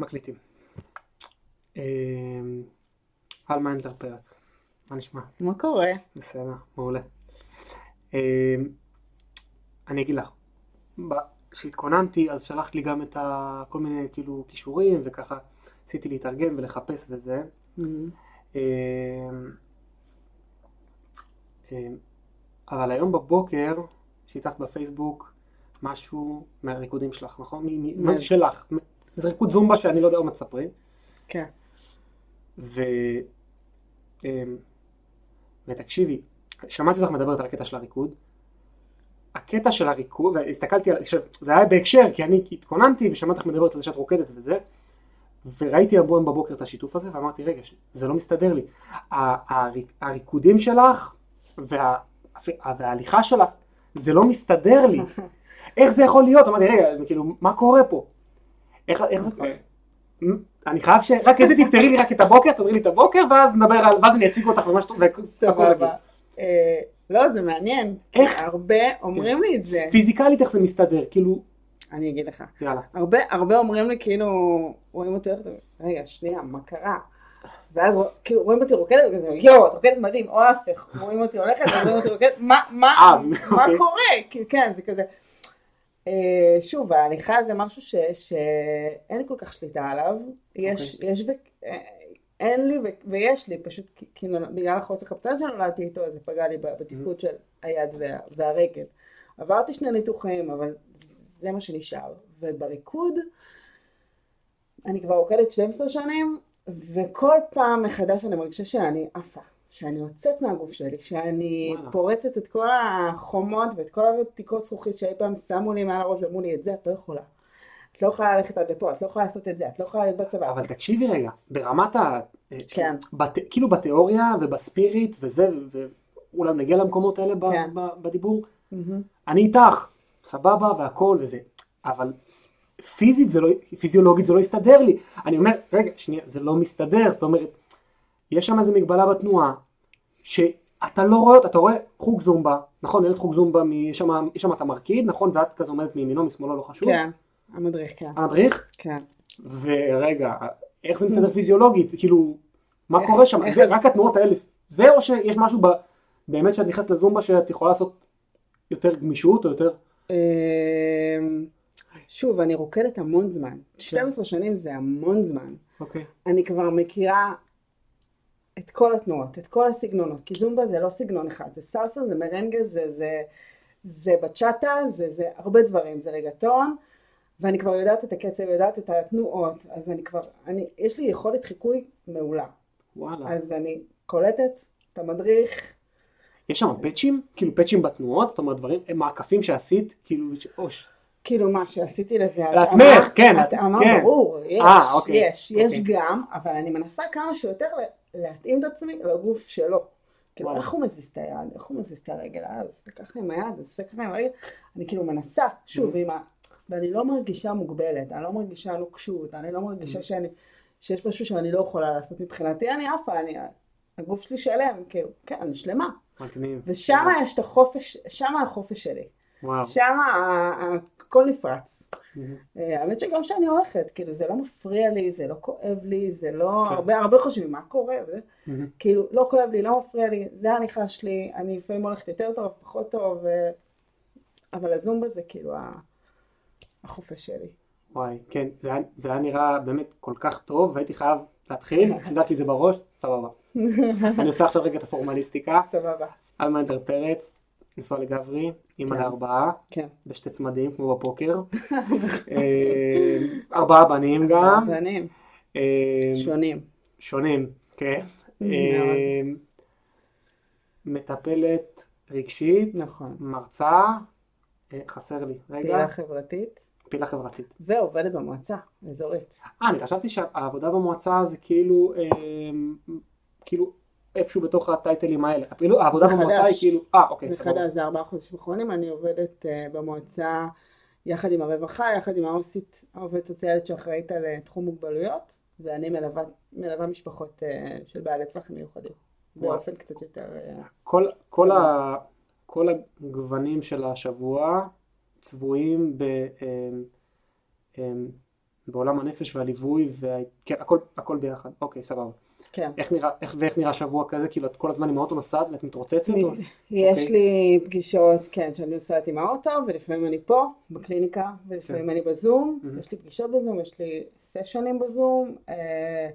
מקליטים. אה, אלמה הנדלר פרץ. מה נשמע? מה קורה? בסדר, מעולה. אה, אני אגיד לך, כשהתכוננתי אז שלחת לי גם את ה- כל מיני כאילו כישורים וככה ניסיתי להתארגן ולחפש וזה. Mhm. אה, אה, אבל היום בבוקר שיתפת בפייסבוק משהו מהריקודים שלך, נכון? מ- מ- מה מה זה? שלך. זה ריקוד זומבה שאני לא יודע מה תספרי. כן. ו... אמ, ותקשיבי, שמעתי אותך מדברת על הקטע של הריקוד. הקטע של הריקוד, והסתכלתי על, עכשיו, זה היה בהקשר, כי אני התכוננתי ושמעתי אותך מדברת על זה שאת רוקדת וזה, וראיתי היום בבוקר את השיתוף הזה, ואמרתי, רגע, זה לא מסתדר לי. הריקודים שלך וה, וההליכה שלך, זה לא מסתדר לי. איך זה יכול להיות? אמרתי, רגע, כאילו, מה קורה פה? איך, איך זה קורה? אני חייב ש... רק איזה תפתרי לי רק את הבוקר, תסדרי לי את הבוקר, ואז נדבר על... ואז אני אציג אותך ממש טוב, והכל. רגיל. אה, לא, זה מעניין. איך? הרבה אומרים לי את זה. פיזיקלית איך זה מסתדר, כאילו, אני אגיד לך. יאללה. הרבה, הרבה אומרים לי כאילו, רואים אותי הולכת, רגע, שנייה, מה קרה? ואז כאילו רואים אותי רוקדת וכזה, יואו, את רוקדת מדהים, או ההפך, רואים אותי הולכת, רואים אותי רוקדת, מה, מה, אה, מה אוקיי. קורה? כן, זה כזה. אה, שוב, ההליכה זה משהו ש, שאין לי כל כך שליטה עליו, יש, אוקיי. יש ו... אה, אין לי ו... ויש לי, פשוט נול- בגלל החוסר חפצן שנולדתי איתו, אז זה פגע לי ב- בתפקוד של היד וה... והרגל. עברתי שני ניתוחים, אבל זה מה שנשאר. ובריקוד, אני כבר רוקדת 12 שנים, וכל פעם מחדש אני מרגישה שאני עפה, שאני יוצאת מהגוף שלי, שאני וואלה. פורצת את כל החומות ואת כל התקרות זכוכית שאי פעם שמו לי מעל הראש ואמרו לי, את זה את לא יכולה. את לא יכולה ללכת עד לפה, את לא יכולה לעשות את זה, את לא יכולה להיות בצבא. אבל תקשיבי רגע, ברמת ה... כן. בת... כאילו בתיאוריה ובספיריט וזה, ואולי נגיע למקומות האלה ב... כן. ב... בדיבור, מהמם. אני איתך, סבבה והכל וזה, אבל פיזית זה לא, פיזיולוגית זה לא יסתדר לי. אני אומר, רגע, שנייה, זה לא מסתדר, זאת אומרת, יש שם איזו מגבלה בתנועה, שאתה לא רואה אתה רואה חוג זומבה, נכון, ילד חוג זומבה, יש שם, את המרקיד, נכון, ואת כזה עומדת מימינו, משמאלו, לא חשוב, כן, המדריך, כן. המדריך, כן. ורגע, איך זה מסתדר פיזיולוגית, כאילו, מה קורה שם, זה רק התנועות האלה, זה או שיש משהו ב, באמת שאת נכנסת לזומבה שאת יכולה לעשות יותר גמישות או יותר, אמ, שוב, אני רוקדת המון זמן. 12 שנים זה המון זמן. אוקיי, אני כבר מכירה את כל התנועות, את כל הסגנונות, כי זומבה זה לא סגנון אחד, זה סלסה, זה מרנגה, זה, זה, זה בצ'אטה, זה, זה הרבה דברים, זה רגטון, ואני כבר יודעת את הקצב, יודעת את התנועות, אז אני כבר, אני, יש לי יכולת חיקוי מעולה. וואלה. אז אני קולטת את המדריך, יש שם פאצ'ים? כאילו פאצ'ים בתנועות? זאת אומרת דברים, מעקפים שעשית? כאילו, ש- או ש- כאילו מה שעשיתי לזה, לעצמך, כן, התאמה כן. ברור, יש, אה, אוקיי, יש, יש אוקיי. גם, אבל אני מנסה כמה שיותר להתאים את עצמי לגוף שלו. כאילו. איך הוא מזיז את היד, איך הוא מזיז את הרגל, אה, אז זה ככה עם היד, זה ככה עם הרגל, אני כאילו מנסה, שוב. עם ה... ואני לא מרגישה מוגבלת, אני לא מרגישה נוקשות, אני לא. מרגישה שאני, שיש משהו שאני לא יכולה לעשות מבחינתי, אני עפה, אני, הגוף שלי שלם, כאילו, כן, אני שלמה. מגניב. ושם יש את החופש, שם החופש שלי. שם הכל נפרץ. אה, האמת שגם כשאני הולכת, כאילו זה לא מפריע לי, זה לא כואב לי, זה לא... כן. הרבה, הרבה חושבים מה קורה. כאילו לא כואב לי, לא מפריע לי, זה ההליכה שלי, אני לפעמים הולכת יותר טוב, פחות טוב, ו... אבל הזומבה זה כאילו החופש שלי. וואי, כן, זה היה- זה היה נראה באמת כל כך טוב, והייתי חייב להתחיל, סידרתי את זה בראש, סבבה. אני עושה עכשיו רגע את הפורמליסטיקה, סבבה. אלמה אנדר פרץ, נשואה לגברי, אימא כן. לארבעה, כן. בשתי צמדים כמו בפוקר, אה, ארבעה בנים גם, בנים, אה, שונים. שונים, כן. אה, מטפלת רגשית, נכון. מרצה, חסר לי, רגע, פעילה חברתית, פעילה חברתית. ועובדת במועצה אזורית. אה, אני חשבתי שהעבודה במועצה זה כאילו, כאילו איפשהו בתוך הטייטלים האלה. כאילו, העבודה זה במועצה היא חדש. כאילו, אה, אוקיי, זה סבבה. חדש, זה ארבעה חודשים אחרונים, אני עובדת אה, במועצה יחד עם הרווחה, יחד עם העו"סית, העובדת סוציאלית שאחראית על אה, תחום מוגבלויות, ואני מלווה, מלווה משפחות אה, של בעלי צרכים מיוחדים. באופן קצת יותר... כל, כל, ה, כל הגוונים של השבוע צבועים בעולם הנפש והליווי והכל הכל ביחד. אוקיי, סבבה. כן. איך נראה, איך, ואיך נראה שבוע כזה? כאילו את כל הזמן עם האוטו נוסעת ואת מתרוצצת? או... יש אוקיי. לי פגישות, כן, שאני נוסעת עם האוטו, ולפעמים אני פה, בקליניקה, ולפעמים כן. אני בזום. מהמם. יש לי פגישות בזום, יש לי סשנים בזום. אה,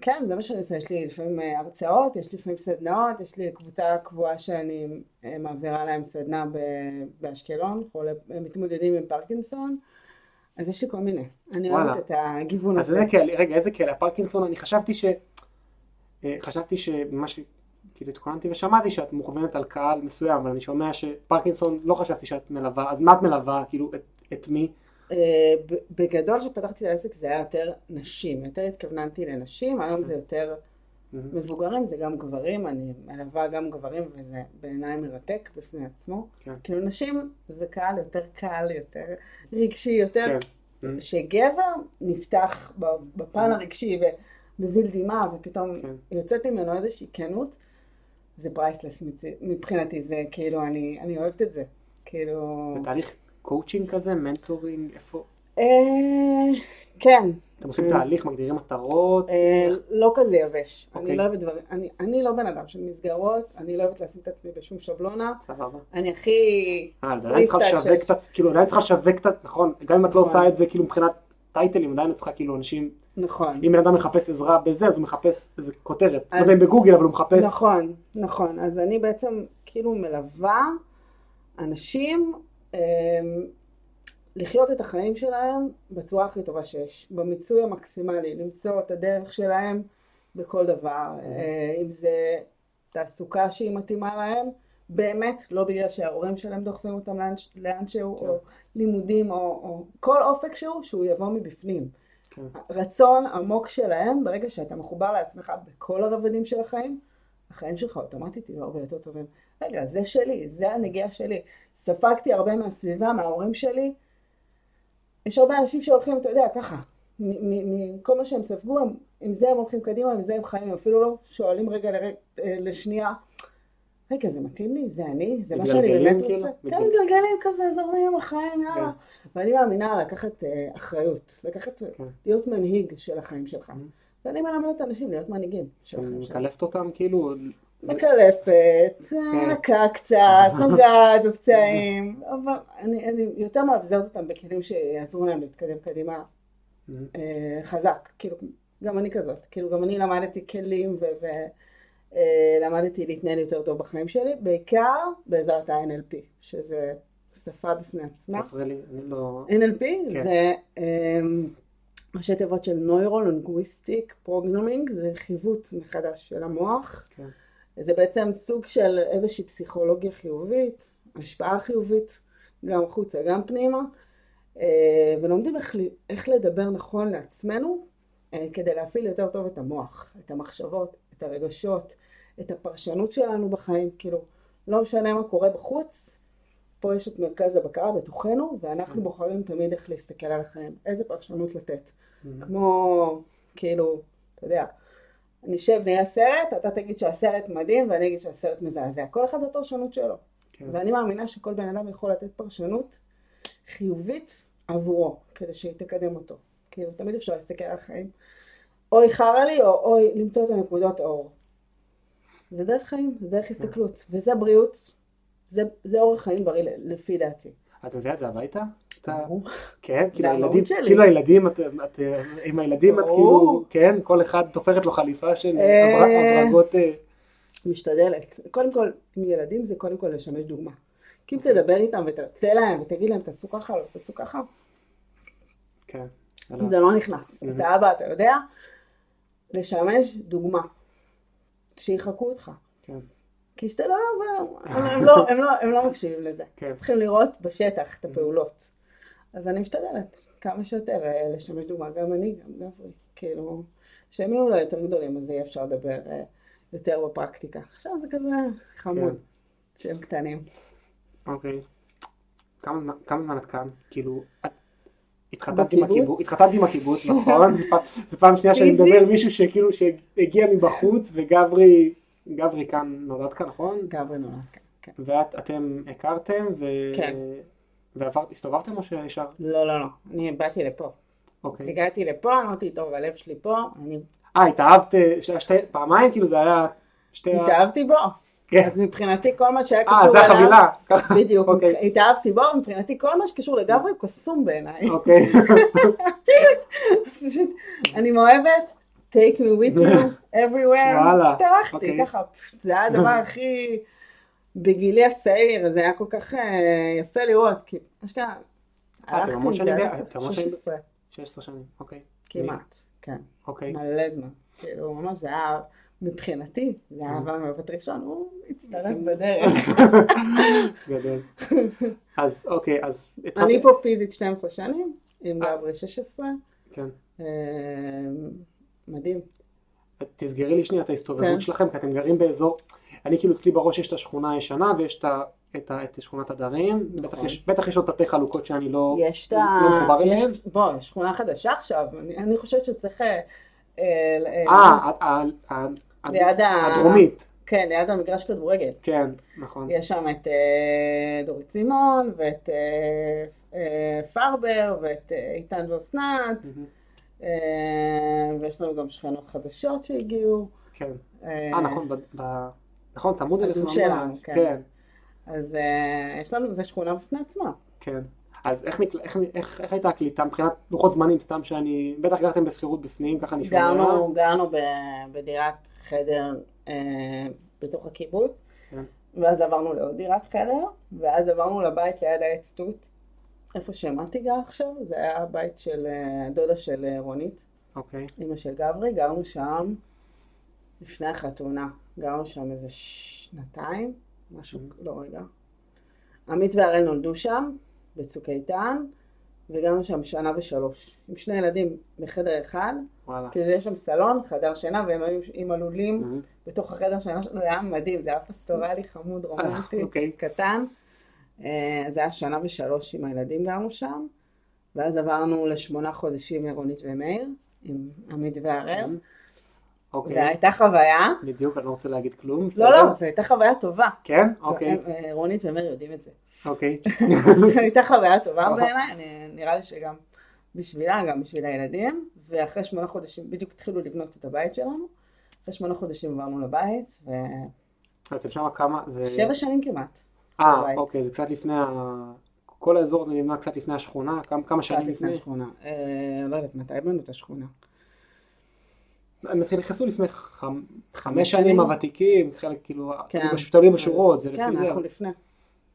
כן, זה מה שאני עושה, יש לי לפעמים אה, הרצאות, יש לי לפעמים סדנאות, יש לי קבוצה קבועה שאני אה, מעבירה להם סדנה ב- באשקלון, חולה, מתמודדים עם פרקינסון, אז יש לי כל מיני. אני וואלה. אוהבת את הגיוון אז הזה. איזה כאלה, רגע, איזה כאלה, הפרקינסון, אני חשבתי ש... אה, חשבתי שממה שכאילו התכוננתי ושמעתי שאת מוכוונת על קהל מסוים, אבל אני שומע שפרקינסון, לא חשבתי שאת מלווה, אז מה את מלווה, כאילו, את, את מי? אה, בגדול כשפתחתי את העסק זה היה יותר נשים, יותר התכווננתי לנשים, היום זה יותר מבוגרים, זה גם גברים, אני מלווה גם גברים וזה בעיניי מרתק בפני עצמו. כן. כאילו נשים זה קהל יותר קל, יותר רגשי, יותר, כן. שגבר נפתח בפן הרגשי ומזיל דמעה ופתאום כן. יוצאת ממנו איזושהי כנות, זה פרייסלס מבחינתי, זה כאילו, אני, אני אוהבת את זה. כאילו... זה תהליך קואוצ'ינג כזה, mentoring, איפה? אה, כן, אתם עושים. תהליך, מגדירים מטרות? אה, לא כזה יבש. אוקיי. אני לא אוהבת דברים, אני- לא בן אדם של מסגרות, אני לא אוהבת לשים את עצמי בשום שבלונה. סבבה. אני הכי... אה, עדיין צריכה לשווק. את כאילו עדיין צריכה לשווק את עצמך, נכון? גם אם את לא נכון. עושה את זה כאילו מבחינת טייטלים, עדיין את צריכה כאילו אנשים, נכון. אם בן אדם מחפש עזרה בזה, אז הוא מחפש איזה כותרת. לא יודע אם בגוגל, אבל הוא מחפש. נכון, נכון. אז אני בעצם כאילו מלווה אנשים אמ, לחיות את החיים שלהם בצורה הכי טובה שיש, במיצוי המקסימלי, למצוא את הדרך שלהם בכל דבר, אה, אם זה תעסוקה שהיא מתאימה להם, באמת, לא בגלל שההורים שלהם דוחפים אותם לאן, לאן שהוא, כן. או לימודים, או, או כל אופק שהוא, שהוא יבוא מבפנים. כן. רצון עמוק שלהם, ברגע שאתה מחובר לעצמך בכל הרבדים של החיים, החיים שלך אוטומטית יהיו הרבה יותר טובים. רגע, זה שלי, זה הנגיעה שלי. ספגתי הרבה מהסביבה, מההורים שלי. יש הרבה אנשים שהולכים, אתה יודע, ככה, מכל מה שהם ספגו, הם, עם זה הם הולכים קדימה, עם זה הם חיים, הם אפילו לא שואלים רגע לרג, אה, לשנייה, רגע, זה מתאים לי? זה אני? זה מה שאני באמת כאילו? רוצה? כן, מתגל- מתגלגלים כזה, זורמים החיים, יאללה. ואני מאמינה לקחת אה, אחריות, לקחת, כן. להיות מנהיג של החיים שלך. Mhm. ואני מלמדת אנשים להיות מנהיגים של החיים שלהם. מקלפת אותם כאילו, מקלפת, כן. מנקה קצת, נוגעת בפצעים, אבל אני, אני יותר מאבזרת אותם בכלים שיעזרו להם להתקדם קדימה אה, חזק, כאילו, גם אני כזאת, כאילו, גם אני למדתי כלים ולמדתי להתנהל יותר טוב בחיים שלי, בעיקר בעזרת ה-NLP, שזה שפה בפני עצמה. לא... NLP כן. זה אמ, ראשי תיבות של Neuro-Linguistic Programming, זה חיווט מחדש של המוח. כן. זה בעצם סוג של איזושהי פסיכולוגיה חיובית, השפעה חיובית, גם החוצה, גם פנימה, אה, ולומדים איך, איך לדבר נכון לעצמנו אה, כדי להפעיל יותר טוב את המוח, את המחשבות, את הרגשות, את הפרשנות שלנו בחיים, כאילו, לא משנה מה קורה בחוץ, פה יש את מרכז הבקרה בתוכנו, ואנחנו בוחרים תמיד איך להסתכל על החיים, איזה פרשנות לתת. כמו, כאילו, אתה יודע, נשב נהיה סרט, אתה תגיד שהסרט מדהים ואני אגיד שהסרט מזעזע. כל אחד בפרשנות שלו. כן. ואני מאמינה שכל בן אדם יכול לתת פרשנות חיובית עבורו, כדי שהיא תקדם אותו. כאילו, תמיד אפשר להסתכל על החיים. אוי חרא לי, או אוי למצוא את הנקודות האור. זה דרך חיים, זה דרך הסתכלות. וזה בריאות, זה, זה אורח חיים בריא לפי דעתי. את מביאה את זה הביתה? את ה- ברור. כן, כאילו הילדים. כאילו הילדים, את, את, עם הילדים את. כאילו, כן, כל אחד תופרת לו חליפה של אה. הבר- הברגות, אה, משתדלת. קודם כל, עם ילדים זה קודם כל לשמש דוגמה. כי אם תדבר איתם ותרצה להם ותגיד להם תעשו ככה, לא תעשו ככה, כן. זה לא נכנס. Mhm. אתה אבא, אתה יודע, לשמש דוגמה. שיחקו אותך. כן. כי שאתה לא, הם, לא, לא, הם לא מקשיבים לזה. כן. צריכים לראות בשטח את הפעולות. אז אני משתדלת כמה שיותר אה, לשמש דוגמה, גם אני, גם גברי. כאילו, שהם יהיו לו יותר גדולים, אז יהיה אפשר לדבר אה, יותר בפרקטיקה. עכשיו זה כזה חמוד, כן. שהם קטנים. אוקיי. כמה זמן- כמה זמן את כאן? כאילו, את התחתנת עם? הקיבוץ, התחתנת עם הקיבוץ, נכון? זו פעם- שנייה שאני? מדבר עם מישהו שכאילו שהגיע מבחוץ וגברי, גברי כאן, נולד כאן, נכון? גברי נולד כאן, כן. ואתם הכרתם ו... כן. ועברת, הסתובבתם או שישר? לא, לא, לא, אני באתי לפה. אוקיי. הגעתי לפה, אמרתי, טוב, הלב שלי פה, אני אה, התאהבת אה, שתי, פעמיים? כאילו זה היה שתי... התאהבתי בו. כן. אז מבחינתי כל מה שהיה אה, קשור זה החבילה. בדיוק, אוקיי. התאהבתי בו, מבחינתי כל מה שקשור לגברי הוא קסום בעיניי. אוקיי. פשוט, אני מאוהבת, take me with you everywhere, וואלה, הלכתי אוקיי. ככה, זה היה הדבר הכי, בגילי הצעיר, זה היה כל כך אה, יפה לראות, כי אשכרה, אה, הלכתי עם זה שנים 16, 16 שנים, אוקיי. כמעט, כן, אוקיי. מלא זמן, כאילו ממש זה היה, מבחינתי, זה היה אהבה מבט ראשון, הוא הצטרף בדרך. גדול. אז אוקיי, אז... אני פה פיזית 12 שנים, עם אה. גברי 16, כן. מדהים. תסגרי לי שנייה את כן. ההסתובבות שלכם, כי אתם גרים באזור, אני כאילו אצלי בראש יש את השכונה הישנה ויש את ה- את ה- את שכונת הדרים, בטח נכון. יש- בטח יש עוד תתי חלוקות שאני לא יש לא ה... מחובר יש- אליהם. בוא, יש שכונה חדשה עכשיו, אני- אני חושבת שצריך... אה, אה, אה, ה- ה- ה- ה- ליד הדרומית, כן, ליד המגרש כדורגל. כן, נכון. יש שם את אה, דורית סימון, ואת אה, אה, פרבר, ואת אה, איתן ואסנת, אה, ויש לנו גם שכנות חדשות שהגיעו. כן. אה, נכון, ב- ב- נכון, צמוד אליך ממש. שלנו, כן. כן, אז אה, יש לנו, זה שכונה בפני עצמה. כן. אז איך נקל- איך- איך- איך הייתה הקליטה מבחינת לוחות זמנים, סתם שאני, בטח גרתם בשכירות בפנים, ככה אני שומע. גרנו, גרנו ב- בדירת חדר אה, בתוך הקיבוץ, כן. ואז עברנו לעוד דירת חדר, ואז עברנו לבית ליד העץ תות, איפה שמתי גר עכשיו, זה היה הבית של אה, דודה של אה, רונית, אוקיי, אימא של גברי, גרנו שם לפני החתונה, גרנו שם איזה שנתיים, משהו, לא רגע. עמית והראל נולדו שם, בצוק איתן, וגרנו שם שנה ושלוש, עם שני ילדים בחדר אחד, וואלה. כאילו יש שם סלון, חדר שינה, והם היו עם הלולים מהמם. בתוך החדר שינה שלנו, זה היה מדהים, זה היה פסטורלי, חמוד, רומנטי, אוקיי. קטן. אה, זה היה שנה ושלוש עם הילדים גרנו שם, ואז עברנו לשמונה חודשים עירונית ומאיר, עם עמית והראל, אוקיי. והייתה חוויה, בדיוק, אני לא רוצה להגיד כלום. לא? לא, זו הייתה חוויה טובה. כן? אוקיי. הם, אה, רונית ומאיר יודעים את זה. אוקיי. הייתה חוויה טובה אוקיי. בעיניי, נראה לי שגם בשבילה, גם בשביל הילדים, ואחרי שמונה חודשים, בדיוק התחילו לבנות את הבית שלנו, אחרי שמונה חודשים עברנו לבית, אתם שם כמה? זה... ושבע שנים כמעט. אה. אוקיי, זה קצת לפני ה... כל האזור הזה נבנה קצת לפני השכונה, כמה, שנים לפני לפני? השכונה. אה, לא יודעת מתי בנו את השכונה. הם נכנסו לפני חמ... חמש שנים? הוותיקים, חלק כאילו, כן. תלוי בשורות, זה כן, לפי זה. אנחנו לפני.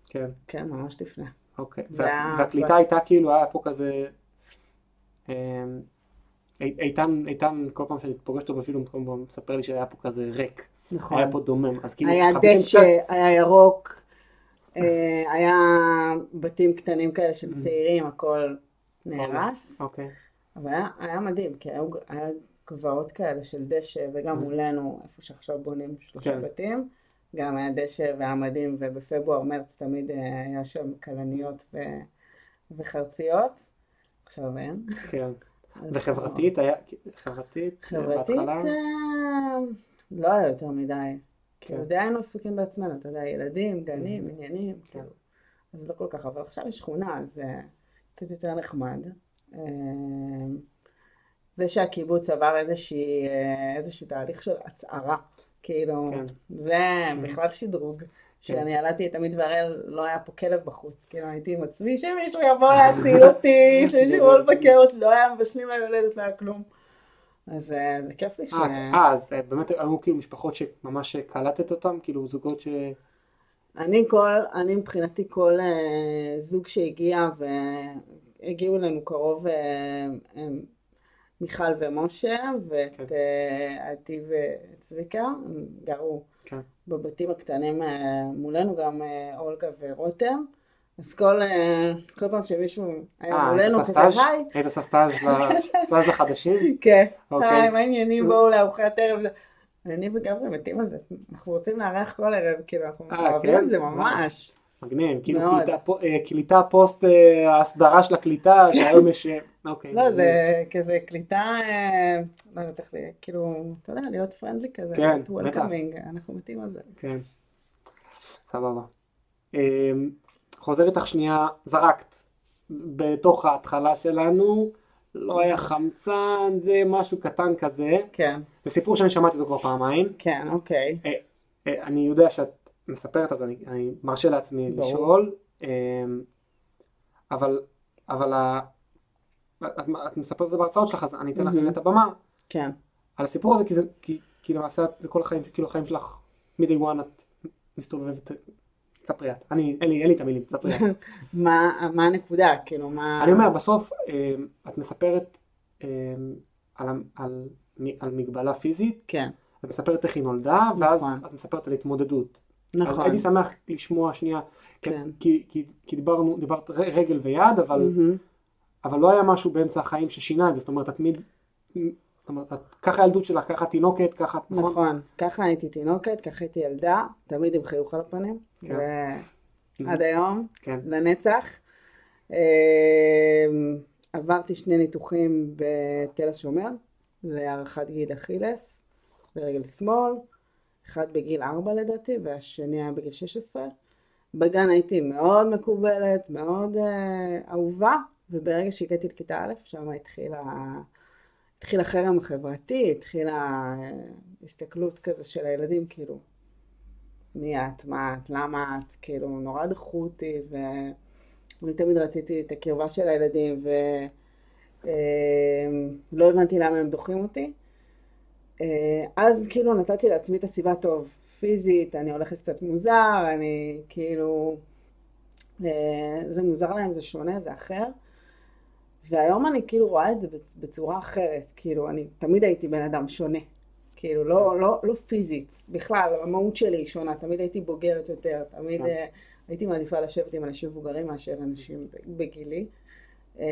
כן, כן, ממש לפני. אוקיי. וה- והקליטה הייתה כאילו, היה פה כזה... אמ, אי- איתן, איתן, כל פעם שאני פוגש אותו בפילום, פעם מספר לי שהיה פה כזה ריק, נכון. היה פה דומם, אז כאילו, היה דשא, היה ירוק, אה, היה בתים קטנים כאלה של צעירים, הכל נהרס. אוקיי, אבל היה, מדהים, כי היה גבעות כאלה של דשא, וגם Mm. מולנו, איפה שעכשיו בונים שלושה כן. בתים, גם היה דשא והיה מדהים, ובפברואר-מרץ תמיד אה, היה שם כלניות ו, וחרציות, עכשיו אין. כן. וחברתית, היה, חברתית, חברתית, בהתחלה? אה, לא היה יותר מדי. כן. כאילו, די היינו עסוקים בעצמנו, אתה יודע, ילדים, גנים, Mm. עניינים, כאילו. אז לא כל כך, אבל עכשיו יש שכונה, אז אה, קצת יותר נחמד. זה שהקיבוץ עבר איזושהי, אה, איזשהו תהליך של הצערה, כאילו, כן. זה בכלל שדרוג. כשאני ילדתי את עמית והראל, לא היה פה כלב בחוץ, כאילו הייתי עם עצמי שמישהו יבוא להציל אותי, שמישהו יבוא לבקר אותי, לא היה מבשלים ליולדת, לא היה כלום. אז אה, זה כיף לי ש... אה, אה, אז באמת היו כאילו משפחות שממש קלטת אותם, כאילו זוגות ש... אני כל, אני מבחינתי כל זוג שהגיע והגיעו אלינו קרוב מיכל ומשה ואת כן. אה, עדי וצביקה, הם גרו כן. בבתים הקטנים אה, מולנו, גם אה, אולגה ורותם. אז כל, כל פעם שמישהו היה מולנו כזה? היי, היית עושה סטאז' סטאז' לחדשים? כן, אוקיי. היי, מה העניינים, בואו לארוחת ערב. אני וגברי מתים על זה, אנחנו רוצים לארח כל ערב, כאילו, אנחנו אוהבים כן? את זה ממש. מגניב, כאילו. קליטה פו- קליטה פוסט ההסדרה של הקליטה, שהיום יש... אוקיי. לא, זה כזה קליטה, אה, לא יודעת איך, ל- כאילו, אתה יודע, להיות friendly כזה, כן, בטח. welcoming, אנחנו מתים על זה. כן. סבבה. אמ, חוזר איתך שנייה, זרקת בתוך ההתחלה שלנו לא היה חמצן, זה משהו קטן כזה. כן, זה סיפור שאני שמעתי אותו כבר פעמיים. כן, אוקיי. אה, אה, אני יודע שאת מספרת אז אני, אני מרשה לעצמי ברור. לשאול, אה, אבל, אבל את, את מספרת את זה בהרצאות שלך אז אני אתן לך מהמם. את הבמה כן, על הסיפור הזה כי זה כי, כי למעשה את- זה כל החיים כאילו החיים שלך מ-day one את מסתובבת ספרי את, אני אין לי אין לי את המילים ספרי את. מה מה הנקודה? כאילו, מה... אני אומר בסוף אה, את מספרת אה, על, על, על מגבלה פיזית כן, את מספרת איך היא נולדה ואז נכון. את מספרת על התמודדות. נכון. הייתי שמח לשמוע שנייה, כן. כי, כי, כי דיברנו, דיברת רגל ויד, אבל, מהמם. אבל לא היה משהו באמצע החיים ששינה את זה, זאת אומרת, את תמיד, זאת אומרת, את, ככה הילדות שלך, ככה תינוקת, ככה, נכון? נכון, ככה הייתי תינוקת, ככה הייתי ילדה, תמיד עם חיוך על הפנים, כן. ועד היום, כן, לנצח. אמ, עברתי שני ניתוחים בתל השומר, להארכת גיל אכילס, ברגל שמאל, אחד בגיל 4 לדעתי, והשני היה בגיל 16. בגן הייתי מאוד מקובלת, מאוד uh, אהובה, וברגע שהגעתי לכיתה א', שם התחילה, התחיל החרם החברתי, התחילה אה, הסתכלות כזה של הילדים, כאילו, מי את, מה את, למה את, כאילו, נורא דחו אותי, ואני תמיד רציתי את הקרבה של הילדים, ולא הבנתי למה הם דוחים אותי. אה, אז כאילו נתתי לעצמי את הסיבה טוב, פיזית, אני הולכת קצת מוזר, אני כאילו, אה, זה מוזר להם, זה שונה, זה אחר. והיום אני כאילו רואה את זה בצ- בצורה אחרת, כאילו, אני תמיד הייתי בן אדם שונה. כאילו, לא, לא, לא פיזית, בכלל, המהות שלי היא שונה, תמיד הייתי בוגרת יותר, תמיד כן. אה, הייתי מעדיפה לשבת עם אנשים מבוגרים מאשר אנשים בגילי. אה,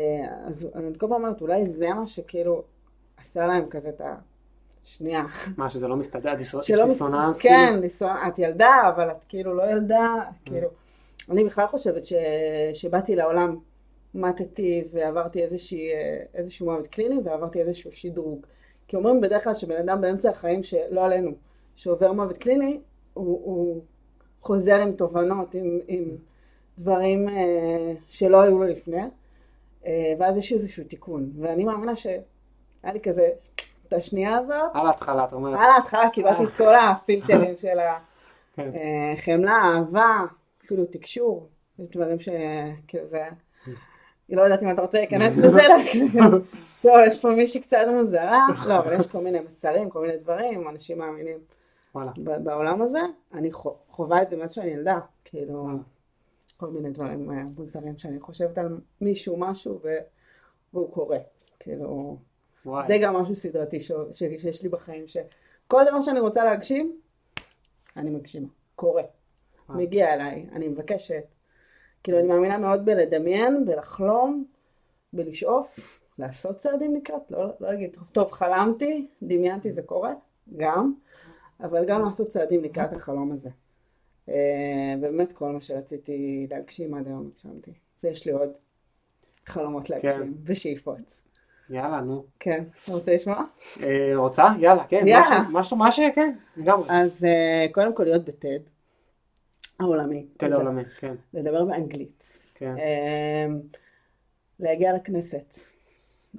אז אני כל פעם אומרת, אולי זה מה שכאילו עשה להם כזה את ה... שנייה. מה שזה לא מסתדר, מס- דיסוננס, כן, כאילו. דיסוננס, את ילדה, אבל את כאילו לא ילדה, כאילו. אני בכלל חושבת ש... שבאתי לעולם, מתתי ועברתי איזושהי, אה, איזשהו מוות קליני ועברתי איזשהו שדרוג. כי אומרים בדרך כלל שבן אדם באמצע החיים, שלא עלינו, שעובר מוות קליני, הוא, הוא חוזר עם תובנות, עם, עם דברים אה, שלא היו לו לפני, אה, ואז יש איזשהו תיקון. ואני מאמינה שהיה לי כזה, את השנייה הזאת, על ההתחלה, את אומרת, על ההתחלה קיבלתי את כל הפילטרים של כן. החמלה, אהבה, אפילו תקשור, דברים שכאילו זה, אני לא יודעת אם אתה רוצה להיכנס לזה, לא. טוב, יש פה מישהי קצת מוזרה, לא, אבל יש כל מיני מסרים, כל מיני דברים, אנשים מאמינים בעולם הזה, אני חו- חווה את זה מאז שאני ילדה, כאילו, וואלה. כל מיני דברים אה, מוזרים שאני חושבת על מישהו, משהו, והוא קורה, כאילו, זה גם משהו סדרתי. שיש לי בחיים, שכל דבר שאני רוצה להגשים, אני מגשימה, קורה, אה. מגיע אליי, אני מבקשת. כאילו, אני מאמינה מאוד בלדמיין, בלחלום, בלשאוף, לעשות צעדים לקראת, לא, לא להגיד, טוב, חלמתי, דמיינתי, זה קורה, גם, אבל גם לעשות צעדים לקראת החלום הזה. אה, באמת כל מה שרציתי להגשים עד היום הגשמתי, ויש לי עוד חלומות להגשים, ושאיפות. יאללה, נו. כן, רוצה לשמוע? אה, רוצה? יאללה, כן. יאללה. מה ש- מה ש... כן, לגמרי. אז אה, קודם כל להיות בטד העולמי. תל העולמי, כן, לדבר באנגלית. כן. אה, להגיע לכנסת.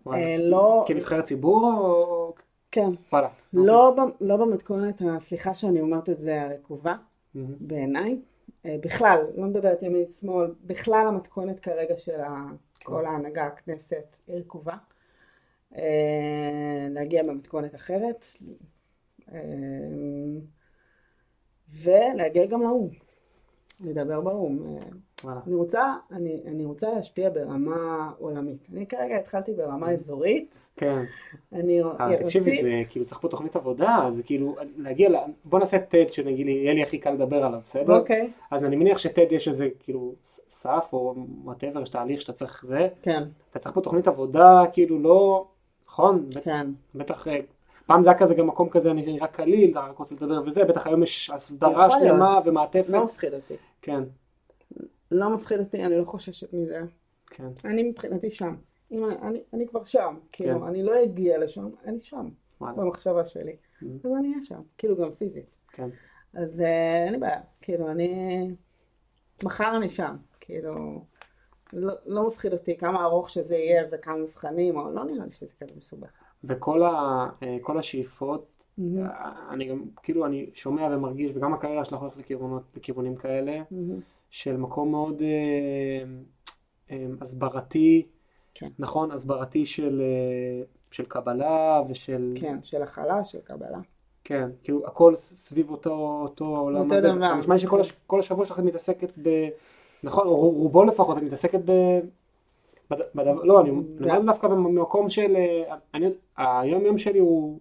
אה, לא, כנבחרת ציבור או... כן, וואלה. לא ב- לא במתכונת, הסליחה שאני אומרת את זה, הרקובה. בעיניי. אה, בכלל, לא מדברת ימין שמאל, בכלל המתכונת כרגע של ה- כל ההנהגה, הכנסת, היא רקובה. אה, להגיע במתכונת אחרת. ולהגיע גם לאו"ם, לדבר באו"ם. אה. אני רוצה, אני, אני רוצה להשפיע ברמה עולמית. אני כרגע התחלתי ברמה אזורית. כן. אני אבל תקשיבי, זה כאילו צריך פה תוכנית עבודה, זה כאילו להגיע, ל... בוא נעשה TED שנגיד לי, יהיה לי הכי קל לדבר עליו, בסדר? אוקיי, אז אני מניח ש TED יש איזה כאילו סף או whatever, יש תהליך שאתה צריך זה, כן, אתה צריך פה תוכנית עבודה, כאילו לא, נכון? כן, בטח, אה, פעם זה היה כזה גם מקום כזה נראה קליל, אתה רק רוצה לדבר וזה, בטח היום יש הסדרה שלמה. ומעטפת, לא מפחיד אותי. כן, לא מפחיד אותי, אני לא חוששת מזה. כן, אני מבחינתי שם. אני, אני, אני כבר שם, כאילו, כן. אני לא אגיע לשם, אני שם, וואלה, במחשבה שלי. Mm. אז אני אהיה שם, כאילו גם פיזית. כן, אז אה, אין לי בעיה, כאילו, אני... מחר אני שם, כאילו, לא, לא מפחיד אותי כמה ארוך שזה יהיה וכמה מבחנים, או לא נראה לי שזה כזה מסובך. וכל ה, אה, השאיפות, אה, אני גם, כאילו, אני שומע ומרגיש, וגם הקריירה שלך הולכת לכיוונות, לכיוונים כאלה, מהמם. של מקום מאוד אה, אה, הסברתי, כן. נכון? הסברתי של, אה, של קבלה ושל, כן, של הכלה, של קבלה. כן, כאילו הכל סביב אותו, אותו העולם אותו הזה. דבר. נשמע לי שכל הש, השבוע שלך את מתעסקת ב... נכון, רובו לפחות, את מתעסקת ב... בד- בדבר, לא, אני אומר דווקא במקום של... אה, אני, היום יום שלי הוא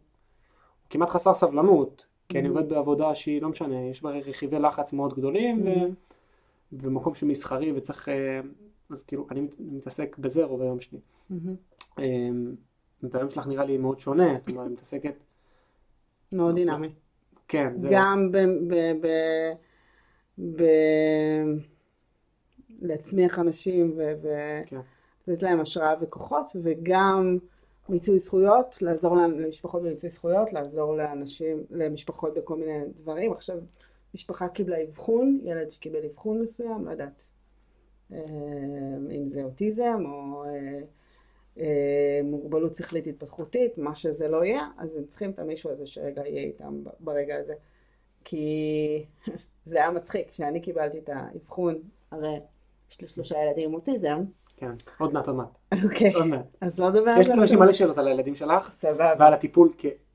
כמעט חסר סבלנות, כי אני Mhm. עובד בעבודה שהיא, לא משנה, יש בה רכיבי לחץ מאוד גדולים, ו... מהמם. ומקום שמסחרי וצריך... אה, אז כאילו, אני מת- מתעסק בזה רוב היום שלי. מהמם. אה, והיום שלך נראה לי מאוד שונה, זאת אומרת, אני מתעסקת... מאוד דינמי. כן. גם ב... ב... להצמיח אנשים כן. ולתת להם השראה וכוחות, וגם מיצוי זכויות, לעזור למשפחות במיצוי זכויות, לעזור לאנשים, למשפחות בכל מיני דברים. עכשיו, משפחה קיבלה אבחון, ילד שקיבל אבחון מסוים, לא יודעת, אה, אם זה אוטיזם או אה, אה, מוגבלות שכלית התפתחותית, מה שזה לא יהיה, אז הם צריכים את המישהו הזה שרגע יהיה איתם ברגע הזה. כי זה היה מצחיק, כשאני קיבלתי את האבחון, הרי יש לי שלושה ילדים עם אוטיזם, כן, עוד מעט, עוד מעט, אוקיי, עוד מעט. אז לא נדבר על זה יש לי. מלא שאלות על הילדים שלך, סבבה, ועל הטיפול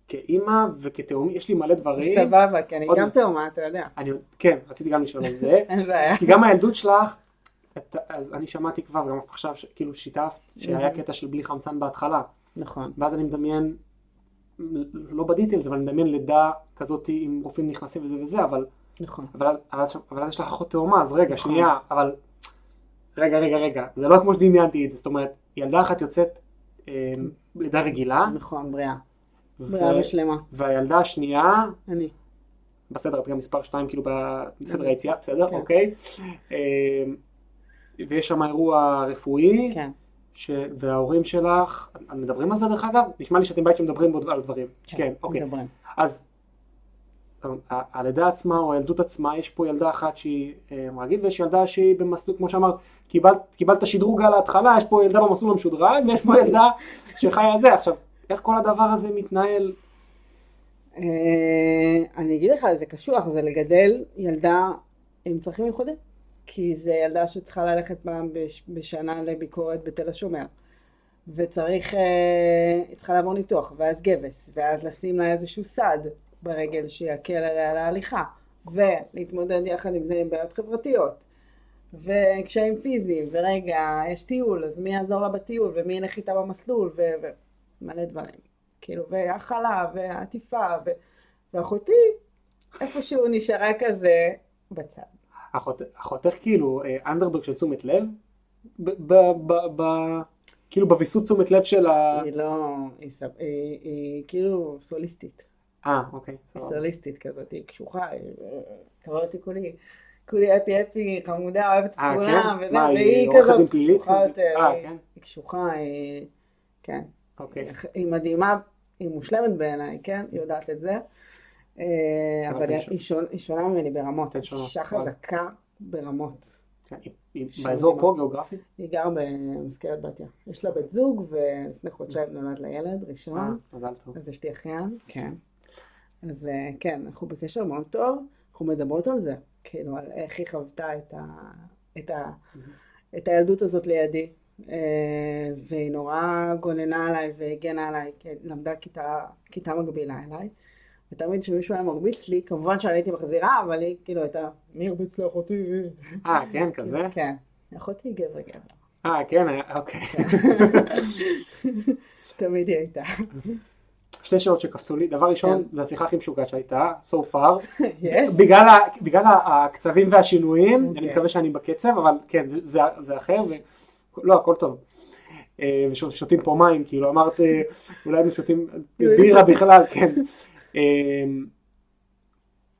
כאימא וכתאומי, יש לי מלא דברים. סבבה, כי אני גם תאומה, אתה יודע, כן, רציתי גם לשאול על זה, אין בעיה. כי גם הילדות שלך, אז אני שמעתי כבר, גם עכשיו, כאילו שיתפת, שהיה Mhm. קטע של בלי חמצן בהתחלה, נכון, ואז אני מדמיין, לא בדיטלס, אבל אני מדמיין לידה כזאת עם רופאים נכנסים וזה וזה, אבל, נכון. אבל אז יש לך אחות תאומה, אז רגע, נכון. שנייה, אבל, רגע, רגע, רגע, זה לא כמו שדמיינתי את זה, זאת אומרת, ילדה אחת יוצאת אה, לידה רגילה, נכון, בריאה. ו- בריאה ושלמה. והילדה השנייה, אני. בסדר, את גם מספר 2 כאילו בסדר היציאה, בסדר, כן. אוקיי. אה, ויש שם אירוע רפואי, כן. ש... וההורים שלך, מדברים על זה דרך אגב? נשמע לי שאתם בית שמדברים עוד על דברים. כן, אוקיי. מדברים. אז הלידה עצמה או הילדות עצמה, יש פה ילדה אחת שהיא אה, רגיל ויש ילדה שהיא במסלול, כמו שאמרת, קיבלת, קיבלת שדרוג על ההתחלה, יש פה ילדה במסלול המשודרג ויש פה ילדה שחיה זה. עכשיו, איך כל הדבר הזה מתנהל? אה, אני אגיד לך, זה קשוח, זה לגדל ילדה עם צרכים מיוחדים. כי זה ילדה שצריכה ללכת פעם בש- בשנה לביקורת בתל השומר. וצריך, אה, היא צריכה לעבור ניתוח, ואז גבס, ואז לשים לה איזשהו סד ברגל שיקל עליה להליכה, ולהתמודד יחד עם זה עם בעיות חברתיות, וקשיים פיזיים, ורגע, יש טיול, אז מי יעזור לה בטיול, ומי ילך איתה במסלול, ו- ומלא דברים. כאילו, והכלה, ועטיפה, ו... ואחותי איפשהו נשארה כזה בצד. אחות, אחותך כאילו אה, אנדרדוג של תשומת לב? ב, ב, ב, ב, כאילו בוויסות תשומת לב של ה... היא לא, היא, סב... היא, היא כאילו סוליסטית, אה, אוקיי. היא. סוליסטית כזאת, היא קשוחה, היא... אתה רואה אותי כולי, כולי אפי אפי, חמודה, אוהבת את אה, כולם, כן? וזה, מה, היא והיא כזאת קשוחה? יותר, אה, היא- כן? היא קשוחה, היא... כן. אוקיי. היא מדהימה, היא מושלמת בעיניי, כן? היא יודעת את זה. אה, אבל אוקיי, היא- שונה- ממני ברמות, כן. אישה וואלה. חזקה ברמות. כן, באזור. פה גיאוגרפית? היא גרה במזכרת בתיה. יש לה בת זוג, ולפני חודשיים נולד לה ילד אה, ראשון, מזל טוב. אז יש לי אחיין. כן. אז אה, כן, אנחנו בקשר מאוד טוב, אנחנו מדברות על זה, כאילו, על איך היא חוותה את, ה, את, ה, את הילדות הזאת לידי. אה, והיא נורא גוננה עליי והגנה עליי, כי למדה כיתה, כיתה מקבילה אליי. ותמיד כשמישהו היה מרביץ לי, כמובן שאני הייתי מחזירה, אבל היא כאילו הייתה, מי הרביץ לאחותי? אה, כן, כזה? כן. אחותי היא גבר גבר. אה, כן, היה- אוקיי. תמיד היא הייתה. שתי שאלות שקפצו לי. דבר ראשון, כן. זו השיחה הכי משוגעת שהייתה, so far. בגלל הקצבים והשינויים, אני אוקיי. מקווה שאני בקצב, אבל כן, זה- זה- זה אחר, לא, הכל טוב. אה, ושותים פה מים, כאילו אמרת, אה, אולי היינו שותים בירה. בכלל, כן. אה,